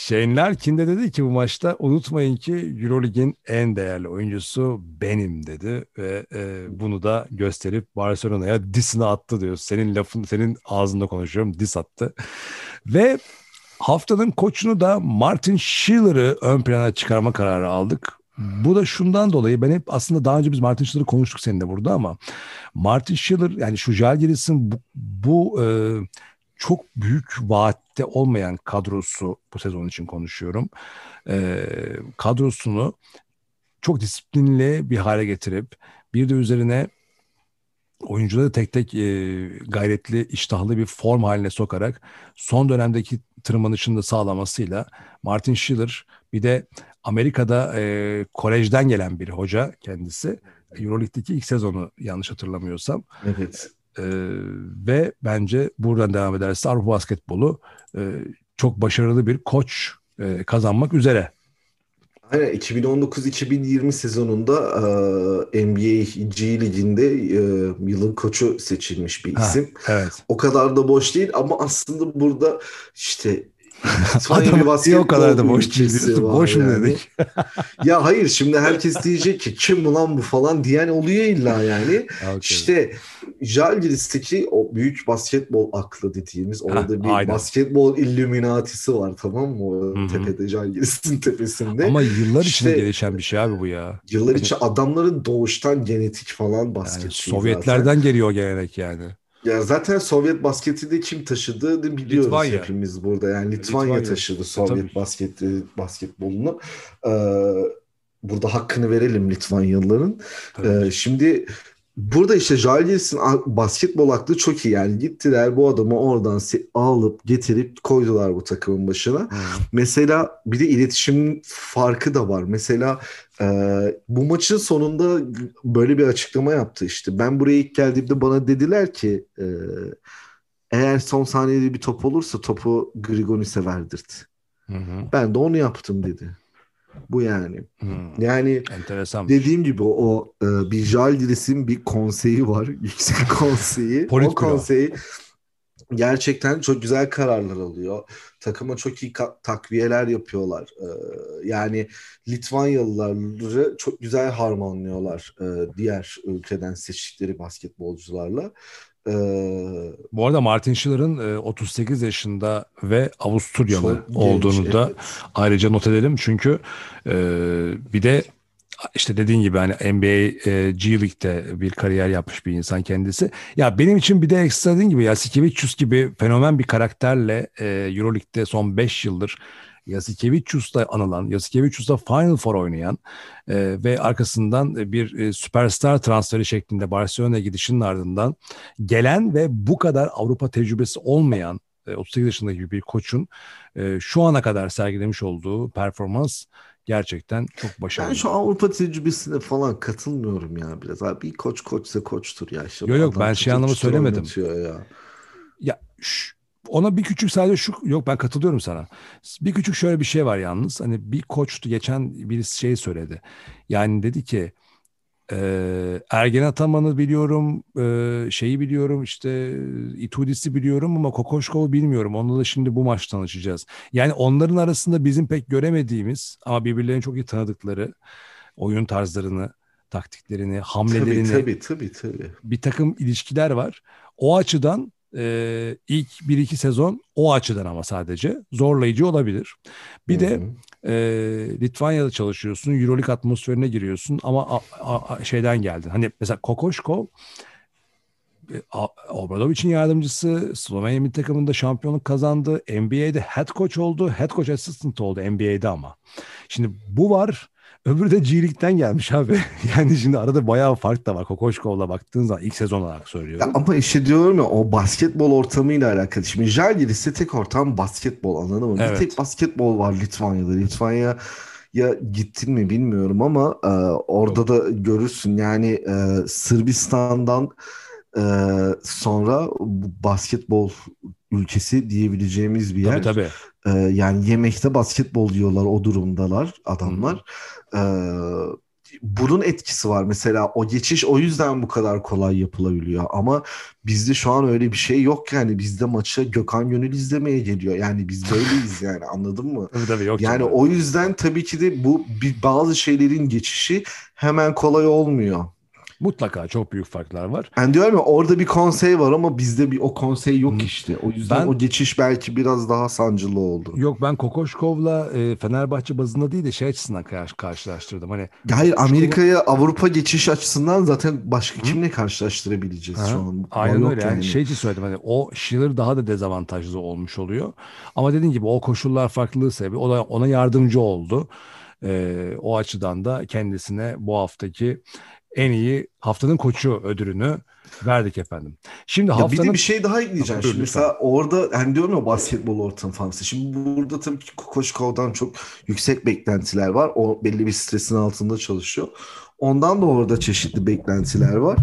Shane Larkin de dedi ki bu maçta unutmayın ki Eurolig'in en değerli oyuncusu benim dedi ve e, bunu da gösterip Barcelona'ya disini attı diyor. Senin lafın senin ağzında konuşuyorum dis attı. Ve haftanın koçunu da Martin Schiller'ı ön plana çıkarma kararı aldık. Bu da şundan dolayı ben hep aslında daha önce biz Martin Schiller'ı konuştuk seninle burada ama Martin Schiller yani şu Jalgiris'in bu, bu e, çok büyük vaatte olmayan kadrosu bu sezon için konuşuyorum. E, kadrosunu çok disiplinli bir hale getirip bir de üzerine oyuncuları tek tek e, gayretli, iştahlı bir form haline sokarak son dönemdeki tırmanışını da sağlamasıyla Martin Schiller bir de Amerika'da e, kolejden gelen bir hoca kendisi. Euroleague'deki ilk sezonu yanlış hatırlamıyorsam. evet. Ee, ve bence buradan devam ederse Avrupa basketbolu e, çok başarılı bir koç e, kazanmak üzere. Aynen 2019-2020 sezonunda e, NBA G Ligi'nde e, yılın koçu seçilmiş bir Ha, isim. Evet. O kadar da boş değil ama aslında burada işte Adam niye o basketbol kadar da boş var Boş mu yani. dedik? Ya hayır şimdi herkes diyecek ki kim bu lan bu falan diyen oluyor illa yani. Okay. İşte Žalgiris'teki o büyük basketbol aklı dediğimiz orada bir aynen. basketbol illuminatisi var tamam mı? O Hı hı. tepede Žalgiris'in tepesinde. Ama yıllar içinde İşte- gelişen bir şey abi bu ya. Yıllar içi adamların doğuştan genetik falan Yani basket. Sovyetlerden geliyor o gelenek yani. Ya zaten Sovyet basketi de kim taşıdığını biliyoruz Litvanya. hepimiz burada. Yani Litvanya, Litvanya. taşıdı Sovyet tabii. basketi basketbolunu. Ee, burada hakkını verelim Litvanyalıların. Tabii. Ee, şimdi burada işte Jalgiris'in basketbol aklı çok iyi. Yani gittiler bu adamı oradan alıp getirip koydular bu takımın başına. Hmm. Mesela bir de iletişim farkı da var. Mesela e, bu maçın sonunda böyle bir açıklama yaptı işte. Ben buraya ilk geldiğimde bana dediler ki e, eğer son saniyede bir top olursa topu Grigonis'e verdirt. Hı hı. Ben de onu yaptım dedi. Bu yani. Hmm. Yani Enteresan. dediğim gibi o e, bir Jalgiris'in bir konseyi var. Yüksek konseyi. o konseyi gerçekten çok güzel kararlar alıyor. Takıma çok iyi takviyeler yapıyorlar. Ee, yani Litvanyalıları çok güzel harmanlıyorlar e, diğer ülkeden seçtikleri basketbolcularla. Ee, Bu arada Martin Schiller'ın 38 e, yaşında ve Avusturyalı olduğunu genç, da evet. ayrıca not edelim. Çünkü e, bir de işte dediğin gibi hani NBA e, G League'de bir kariyer yapmış bir insan kendisi. Ya benim için bir de ekstra dediğin gibi Yasikevicius gibi fenomen bir karakterle Euroleague'de son 5 yıldır Yasikevicius'la anılan, Yasikevicius'la Final Four oynayan e, ve arkasından bir e, süperstar transferi şeklinde Barcelona'ya gidişinin ardından gelen ve bu kadar Avrupa tecrübesi olmayan e, 38 yaşındaki bir koçun e, şu ana kadar sergilemiş olduğu performans gerçekten çok başarılı. Ben şu Avrupa tecrübesine falan katılmıyorum ya biraz. Abi bir koç koçsa koçtur ya. İşte yok yok ben şey anlamı söylemedim. Ya. ya şş, ona bir küçük sadece şu yok ben katılıyorum sana. Bir küçük şöyle bir şey var yalnız. Hani bir koçtu geçen bir şey söyledi. Yani dedi ki e, Ergen Ataman'ı biliyorum, e, şeyi biliyorum işte Itudis'i biliyorum ama Kokoşkov'u bilmiyorum. Onunla da şimdi bu maç tanışacağız. Yani onların arasında bizim pek göremediğimiz ama birbirlerini çok iyi tanıdıkları oyun tarzlarını, taktiklerini, hamlelerini tabii, tabii, tabii, tabii. bir takım ilişkiler var. O açıdan e, ilk bir iki sezon o açıdan ama sadece zorlayıcı olabilir. Bir de e, Litvanya'da çalışıyorsun, Euroleague atmosferine giriyorsun ama a, a, a, şeyden geldin. Hani mesela Kokoşko Obradovic'in yardımcısı Slovenya milli takımında şampiyonluk kazandı. NBA'de head coach oldu. Head coach assistant oldu NBA'de ama. Şimdi bu var. Öbürü de G gelmiş abi. yani şimdi arada bayağı fark da var. Kokoşkov'la baktığın zaman ilk sezon olarak söylüyorum. Ya ama işte diyorum ya o basketbol ortamıyla alakalı. Şimdi Jalgiris'te tek ortam basketbol anladın mı? Evet. Bir tek basketbol var Litvanya'da. Litvanya ya gittin mi bilmiyorum ama e, orada da görürsün. Yani e, Sırbistan'dan e, sonra basketbol ülkesi diyebileceğimiz bir yer. Tabii tabii. Ee, yani yemekte basketbol diyorlar o durumdalar adamlar. Ee, bunun etkisi var mesela o geçiş o yüzden bu kadar kolay yapılabiliyor ama bizde şu an öyle bir şey yok yani bizde maça Gökhan Gönül izlemeye geliyor yani biz böyleyiz yani anladın mı? Tabii tabii yok. Yani o yüzden tabii ki de bu bazı şeylerin geçişi hemen kolay olmuyor. Mutlaka çok büyük farklar var. Ben diyorum ya orada bir konsey var ama bizde bir o konsey yok işte. O yüzden ben, o geçiş belki biraz daha sancılı oldu. Yok ben Kokoşkov'la e, Fenerbahçe bazında değil de şey açısından karşı, karşılaştırdım. Hani Hayır Amerika'ya Avrupa geçiş açısından zaten başka Hı? kimle karşılaştırabileceğiz ha? şu an? Aynen öyle. Yani. yani şey için söyledim hani o Schiller daha da dezavantajlı olmuş oluyor. Ama dediğin gibi o koşullar farklılığı sebebi o da ona yardımcı oldu. Ee, o açıdan da kendisine bu haftaki en iyi haftanın koçu ödülünü verdik efendim. Şimdi ya haftanın... Bir de bir şey daha ekleyeceğim. Şimdi mesela orada hani diyorum ya basketbol ortamı falan. Şimdi burada tabii ki Kokoşkov'dan çok yüksek beklentiler var. O belli bir stresin altında çalışıyor. Ondan da orada çeşitli beklentiler var.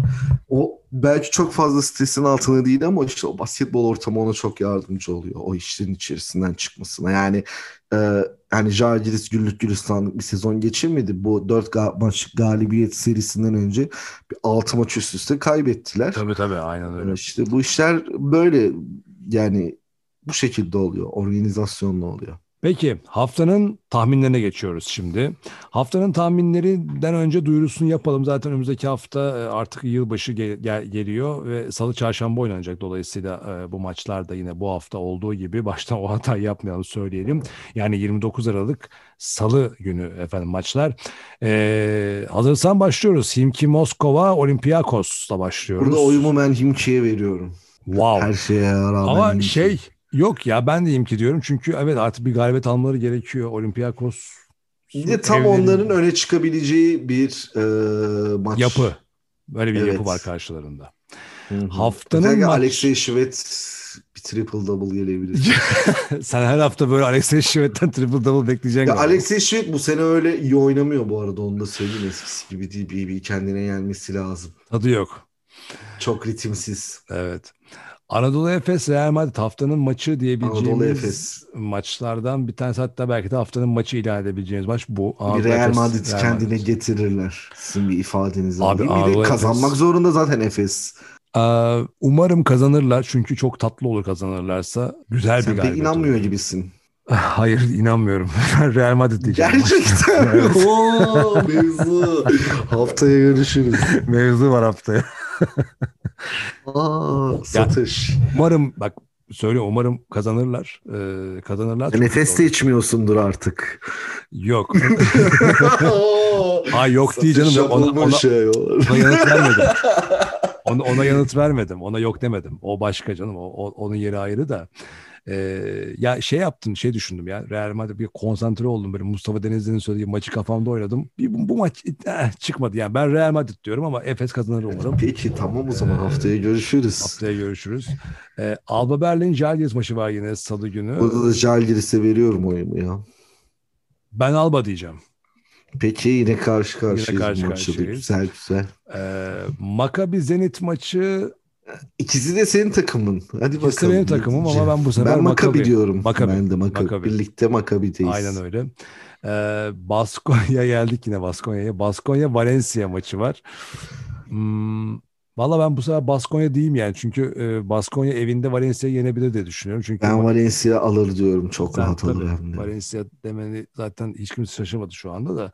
O belki çok fazla stresin altında değil ama işte o basketbol ortamı ona çok yardımcı oluyor. O işlerin içerisinden çıkmasına. Yani e, yani Jalgiris güllük gülistanlık bir sezon geçirmedi. Bu dört ga- maç galibiyet serisinden önce bir altı maç üst üste kaybettiler. Tabii tabii aynen öyle. İşte bu işler böyle yani bu şekilde oluyor. Organizasyonla oluyor. Peki haftanın tahminlerine geçiyoruz şimdi. Haftanın tahminlerinden önce duyurusunu yapalım. Zaten önümüzdeki hafta e, artık yılbaşı gel- gel- geliyor ve salı çarşamba oynanacak. Dolayısıyla e, bu maçlar da yine bu hafta olduğu gibi baştan o hatayı yapmayalım söyleyelim. Yani 29 Aralık salı günü efendim maçlar. Ee, hazırsan başlıyoruz. Himki Moskova Olympiakos'la başlıyoruz. Burada oyumu ben Himki'ye veriyorum. Wow. Her şeye rağmen. Ama Himki. şey Yok ya ben deyim ki diyorum çünkü evet artık bir galibiyet almaları gerekiyor. Olympiakos bir de tam evlerin... onların öne çıkabileceği bir e, maç. Yapı. Böyle bir Evet. yapı var karşılarında. Hı hı. Haftanın Özellikle maç- Alexey Şivet bir triple double gelebilir. Sen her hafta böyle Alexey Şivet'ten triple double bekleyeceksin. ya galiba. Alexey Şivet bu sene öyle iyi oynamıyor bu arada onu da söyleyeyim eskisi gibi değil bir, bir kendine gelmesi lazım. Tadı yok. Çok ritimsiz. Evet. Anadolu Efes Real Madrid haftanın maçı diyebileceğimiz Anadolu Efes. maçlardan bir tanesi hatta belki de haftanın maçı ilan edebileceğimiz maç bu. Bir Anadolu Real Efes, Madrid Real kendine Madrid. getirirler. Sizin bir ifadeniz Abi. Bir Anadolu de kazanmak Efes- zorunda zaten Efes. Aa, umarım kazanırlar çünkü çok tatlı olur kazanırlarsa. Güzel bir Sen pek galibiyet inanmıyor olur. gibisin. Hayır inanmıyorum. Real Madrid diyeceğim. Gerçekten. Evet. Oo, mevzu. Haftaya görüşürüz. Mevzu var haftaya. Aa, satış. Umarım bak söylüyorum umarım kazanırlar. Ee, kazanırlar. Sen çok Efes mutlu de içmiyorsundur artık. Yok. Ha yok değil canım. Satış Ona, ona, şey ona yanıt vermedim. Ona, ona yanıt vermedim. Ona yok demedim. O başka canım. O, o- onun yeri ayrı da. Ee, ya şey yaptım, şey düşündüm ya. Real Madrid bir konsantre oldum böyle Mustafa Denizli'nin söylediği maçı kafamda oynadım. Bir, bu, bu maç eh, çıkmadı yani. Ben Real Madrid diyorum ama Efes kazanır umarım. Peki tamam o zaman haftaya görüşürüz. Haftaya görüşürüz. Ee, Alba Berlin Jalgiris maçı var yine salı günü. Burada da Jalgiris'e veriyorum oyumu ya. Ben Alba diyeceğim. Peki yine karşı karşıyayız karşı maçta da. karşıyayız. Güzel güzel. Ee, Maccabi Zenit maçı İkisi de senin takımın. Hadi İkisi bakalım. benim takımım ama ben bu sefer Ben Maccabi Maccabi- diyorum. Maccabi. Ben de Maccabi. Maccabi. Birlikte Maccabi'deyiz. aynen öyle. Ee, Baskonya geldik yine Baskonya'ya. Baskonya Valencia maçı var. Hmm, Valla ben bu sefer Baskonya diyeyim yani. Çünkü e, Baskonya evinde Valencia'yı yenebilir diye düşünüyorum. Çünkü Ben Valencia alır diyorum. Çok rahat alır tabii. Valencia demeni zaten hiç kimse şaşırmadı şu anda da.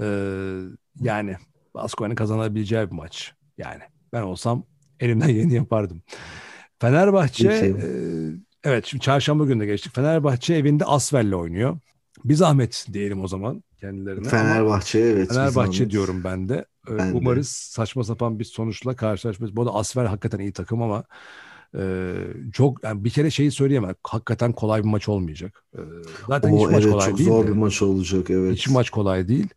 Ee, yani Baskonya'nın kazanabileceği bir maç. Yani ben olsam elimden yeni yapardım. Fenerbahçe Peki. e, evet şimdi çarşamba günü de geçtik. Fenerbahçe evinde Asvel'le oynuyor. Bir zahmet diyelim o zaman kendilerine. Ama Fenerbahçe evet. Fenerbahçe diyorum ben de. Ee, Ben de. Umarız saçma sapan bir sonuçla karşılaşmayız. Bu arada Asvel hakikaten iyi takım ama e, çok yani bir kere şeyi söyleyemem. Hakikaten kolay bir maç olmayacak. E, zaten O, hiç maç evet kolay çok değil. zor de. bir maç olacak evet. Hiç maç kolay değil.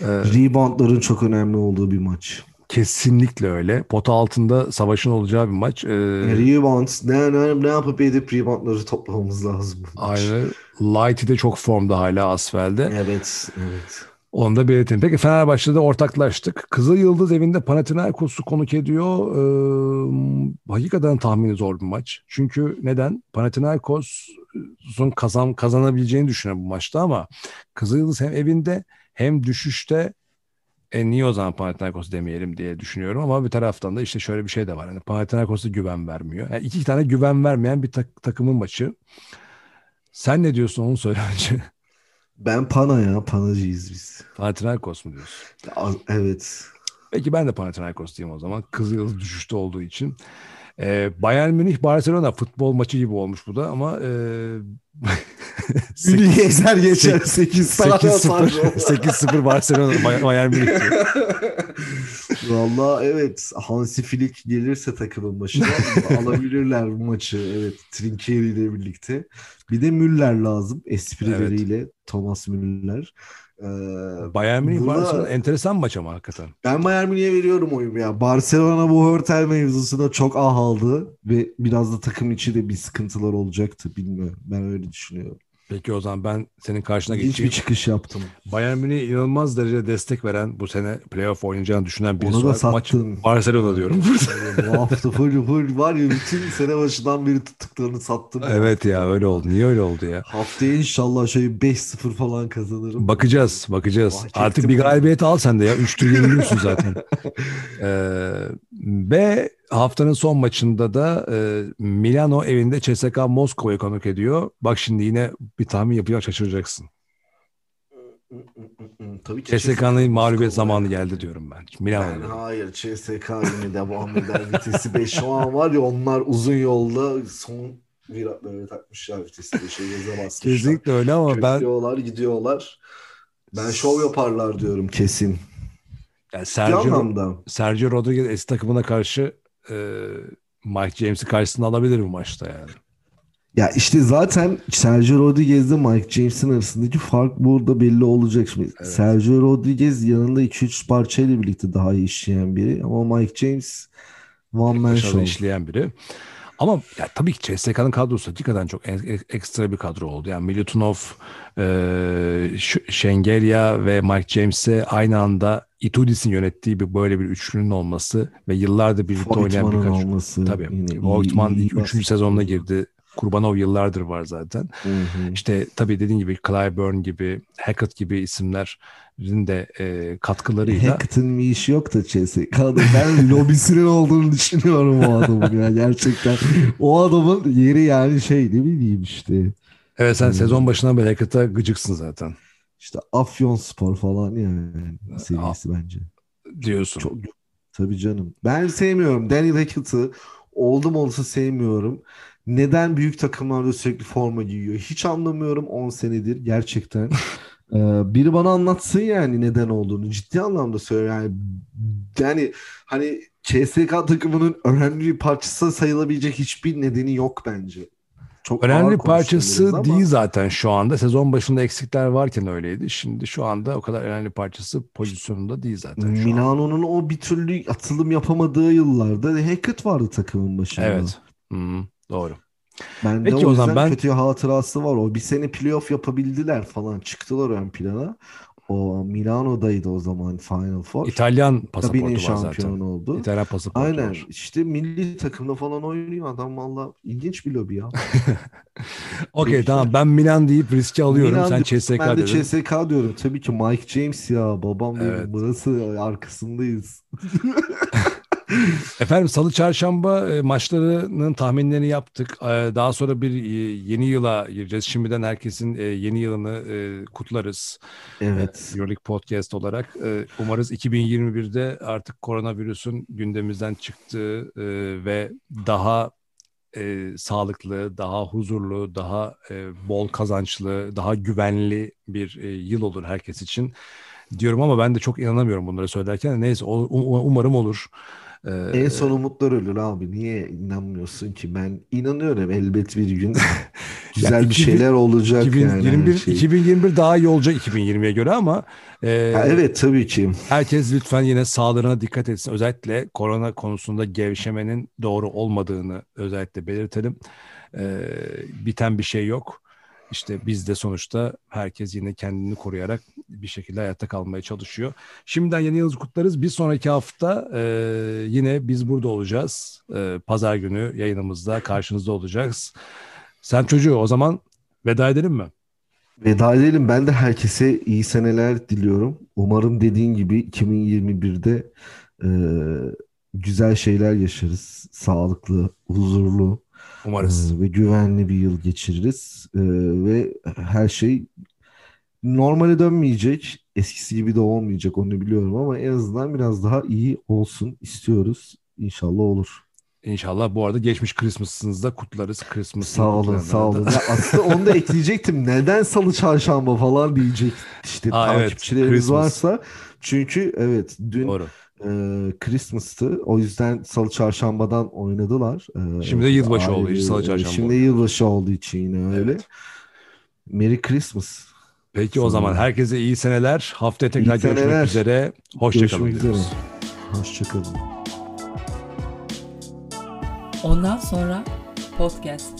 E, Reboundların çok önemli olduğu bir maç. Kesinlikle öyle. Pota altında savaşın olacağı bir maç. E, Rebound ne, ne, ne yapıp edip reboundları toplamamız lazım. aynı. Lighty de çok formda hala Asfel'de. Evet, evet. Onu da belirteyim. Peki Fenerbahçe'de ortaklaştık. Kızıl Yıldız evinde Panathinaikos'u konuk ediyor. Ee, hakikaten tahmini zor bir maç. Çünkü neden? Panathinaikos'un kazan, kazanabileceğini düşünüyorum bu maçta ama Kızıl Yıldız hem evinde hem düşüşte e niye o zaman Panathinaikos demeyelim diye düşünüyorum ama bir taraftan da işte şöyle bir şey de var. Yani Panathinaikos'a güven vermiyor. Yani iki tane güven vermeyen bir tak- takımın maçı. Sen ne diyorsun onu söyle önce. Ben Pana ya, Panacıyız biz. Panathinaikos mu diyorsun? Evet. Peki ben de Panathinaikos diyeyim o zaman. Kızılyıldız düşüşte olduğu için. Ee, Bayern Münih Barcelona futbol maçı gibi olmuş bu da ama e, Münih ezer geçer sek- 8 tane 8-0 atar. 8-0 Barcelona Bay- Bayern Münih. Valla evet Hansi Flick gelirse takımın başına alabilirler bu maçı. Evet Trinkieri ile birlikte. Bir de Müller lazım esprileriyle Thomas Müller. Ee, Bayern Münih Burada- Barcelona enteresan maç ama hakikaten. ben Bayern Münih'e veriyorum oyumu ya. Barcelona bu Hörtel mevzusunda çok ah aldı ve biraz da takım içi de bir sıkıntılar olacaktı bilmiyorum. Ben öyle düşünüyorum. Peki o zaman ben senin karşına geçeyim. bir çıkış yaptım. Bayern Münih'e inanılmaz derecede destek veren bu sene playoff oynayacağını düşünen birisi Onu da olarak maç sattın. Barcelona diyorum. bu hafta full full var ya bütün sene başından beri tuttuklarını sattım. evet ya öyle oldu. Niye öyle oldu ya? Haftaya inşallah şey 5-0 falan kazanırım. Bakacağız, bakacağız. Vay, Artık bir galibiyet al sen de ya. Üç tur yeniliyorsun zaten. ee, ve haftanın son maçında da e, Milano evinde CSKA Moskova'yı konuk ediyor. Bak şimdi yine bir tahmin yapıyor şaşıracaksın. Tabii ki CSKA'nın mağlubiyet zamanı geldi diyorum ben. Milano Ben hayır CSK yine devam eder vitesi 5 şu an var ya onlar uzun yolda son virat böyle takmışlar vitesi 5'e göze basmışlar. Kesinlikle öyle ama ben Gidiyorlar gidiyorlar. Ben şov yaparlar diyorum kesin. Yani Sergio. Sergio Rodriguez eski takımına karşı e, Mike James'i karşısına alabilir bu maçta yani. Ya işte zaten Sergio Rodriguez'le Mike James'in arasındaki fark burada belli olacak. Şimdi Evet. Sergio Rodriguez yanında 2-3 parçayla birlikte daha iyi işleyen biri ama Mike James one man show. işleyen biri. Ama ya tabii ki CSK'nın kadrosu hakikaten çok ekstra bir kadro oldu. Yani Milutinov, e, Şengelya ve Mike James'e aynı anda Itudis'in yönettiği bir böyle bir üçlünün olması ve yıllardır birlikte oynayan bir Voigtman'ın kadro. olması Tabii. Voigtman iyi 3. basket sezonuna girdi. Kurbanov yıllardır var zaten. Hı hı. İşte tabii dediğin gibi Clyburn gibi, Hackett gibi isimlerin de e, katkılarıyla Hackett'ın bir işi yok da CSK'da. Ben lobisinin olduğunu düşünüyorum o adamın ya gerçekten. O adamın yeri yani şey ne bileyim işte. Evet sen Hmm. sezon başından beri Hackett'a gıcıksın zaten İşte Afyonspor falan yani seviyesi bence. diyorsun. Çok tabii canım. Ben sevmiyorum. Daniel Hackett'ı oldum olsa sevmiyorum. Neden büyük takımlarda sürekli forma giyiyor? Hiç anlamıyorum 10 senedir gerçekten. Ee, biri bana anlatsın yani neden olduğunu. Ciddi anlamda söylüyorum yani. Yani hani CSK takımının önemli bir parçası sayılabilecek hiçbir nedeni yok bence. Çok Önemli parçası ama- değil zaten şu anda. Sezon başında eksikler varken öyleydi. Şimdi şu anda o kadar önemli parçası pozisyonunda değil zaten. Milano'nun o bir türlü atılım yapamadığı yıllarda Hackett vardı takımın başında. Evet. Hı, doğru. Ben Peki de o, o zaman ben- kötü hatırası var. O bir sene playoff yapabildiler falan. Çıktılar ön plana. O Milano'daydı o zaman Final Four. İtalyan Kabinin pasaportu var şampiyonu zaten. oldu. İtalyan pasaportu Aynen. var. İşte milli takımda falan oynuyor adam valla. ilginç bir lobi ya. Okey tamam ben Milan deyip riski alıyorum. Milan Sen CSK ben de dedin. CSK diyorum. Tabii ki Mike James ya. Babam benim. Evet. Burası arkasındayız. Efendim salı çarşamba e, maçlarının tahminlerini yaptık. E, Daha sonra bir e, yeni yıla gireceğiz. Şimdiden herkesin yeni yılını kutlarız. Evet. Euroleague Podcast olarak. Umarız 2021'de artık koronavirüsün gündemimizden çıktığı ve daha e, sağlıklı, daha huzurlu, daha e, bol kazançlı, daha güvenli bir e, yıl olur herkes için diyorum ama ben de çok inanamıyorum bunları söylerken. Neyse o- um- umarım olur. En son umutlar ölür abi. Niye inanmıyorsun ki? Ben inanıyorum elbet bir gün güzel bir 2000 şeyler olacak yani. 2021, her şey. 2021 daha iyi olacak 2020'ye göre ama e, Ha, evet tabii ki. herkes lütfen yine sağlığına dikkat etsin. Özellikle korona konusunda gevşemenin doğru olmadığını özellikle belirtelim. E, biten bir şey yok. İşte biz de sonuçta herkes yine kendini koruyarak bir şekilde hayatta kalmaya çalışıyor. Şimdiden yeni yıl kutlarız. Bir sonraki hafta e, yine biz burada olacağız. E, Pazar günü yayınımızda karşınızda olacağız. Sen çocuğu o zaman veda edelim mi? Veda edelim. Ben de herkese iyi seneler diliyorum. Umarım dediğin gibi 2021'de e, güzel şeyler yaşarız. Sağlıklı, huzurlu Umarız. e, ve güvenli bir yıl geçiririz. E, ve her şey normale dönmeyecek. Eskisi gibi de olmayacak onu biliyorum ama en azından biraz daha iyi olsun istiyoruz. İnşallah olur. İnşallah bu arada geçmiş Christmas'ınızı da kutlarız. Christmas Sağ olun, sağ olun. Ya aslında onu da ekleyecektim. Neden salı çarşamba falan diyecek işte Aa, evet, takipçilerimiz Christmas. varsa. Çünkü evet dün Doğru. E, Christmas'tı. O yüzden salı çarşambadan oynadılar. E, Şimdi de yılbaşı aile- olduğu için salı çarşamba Şimdi yılbaşı olduğu için yine öyle. Evet. Merry Christmas. Peki o Sağ zaman herkese iyi seneler. Haftaya tekrar İyi görüşmek seneler. üzere. Hoşçakalın Görüşmek üzere. diyoruz. Hoşçakalın. Ondan sonra podcast.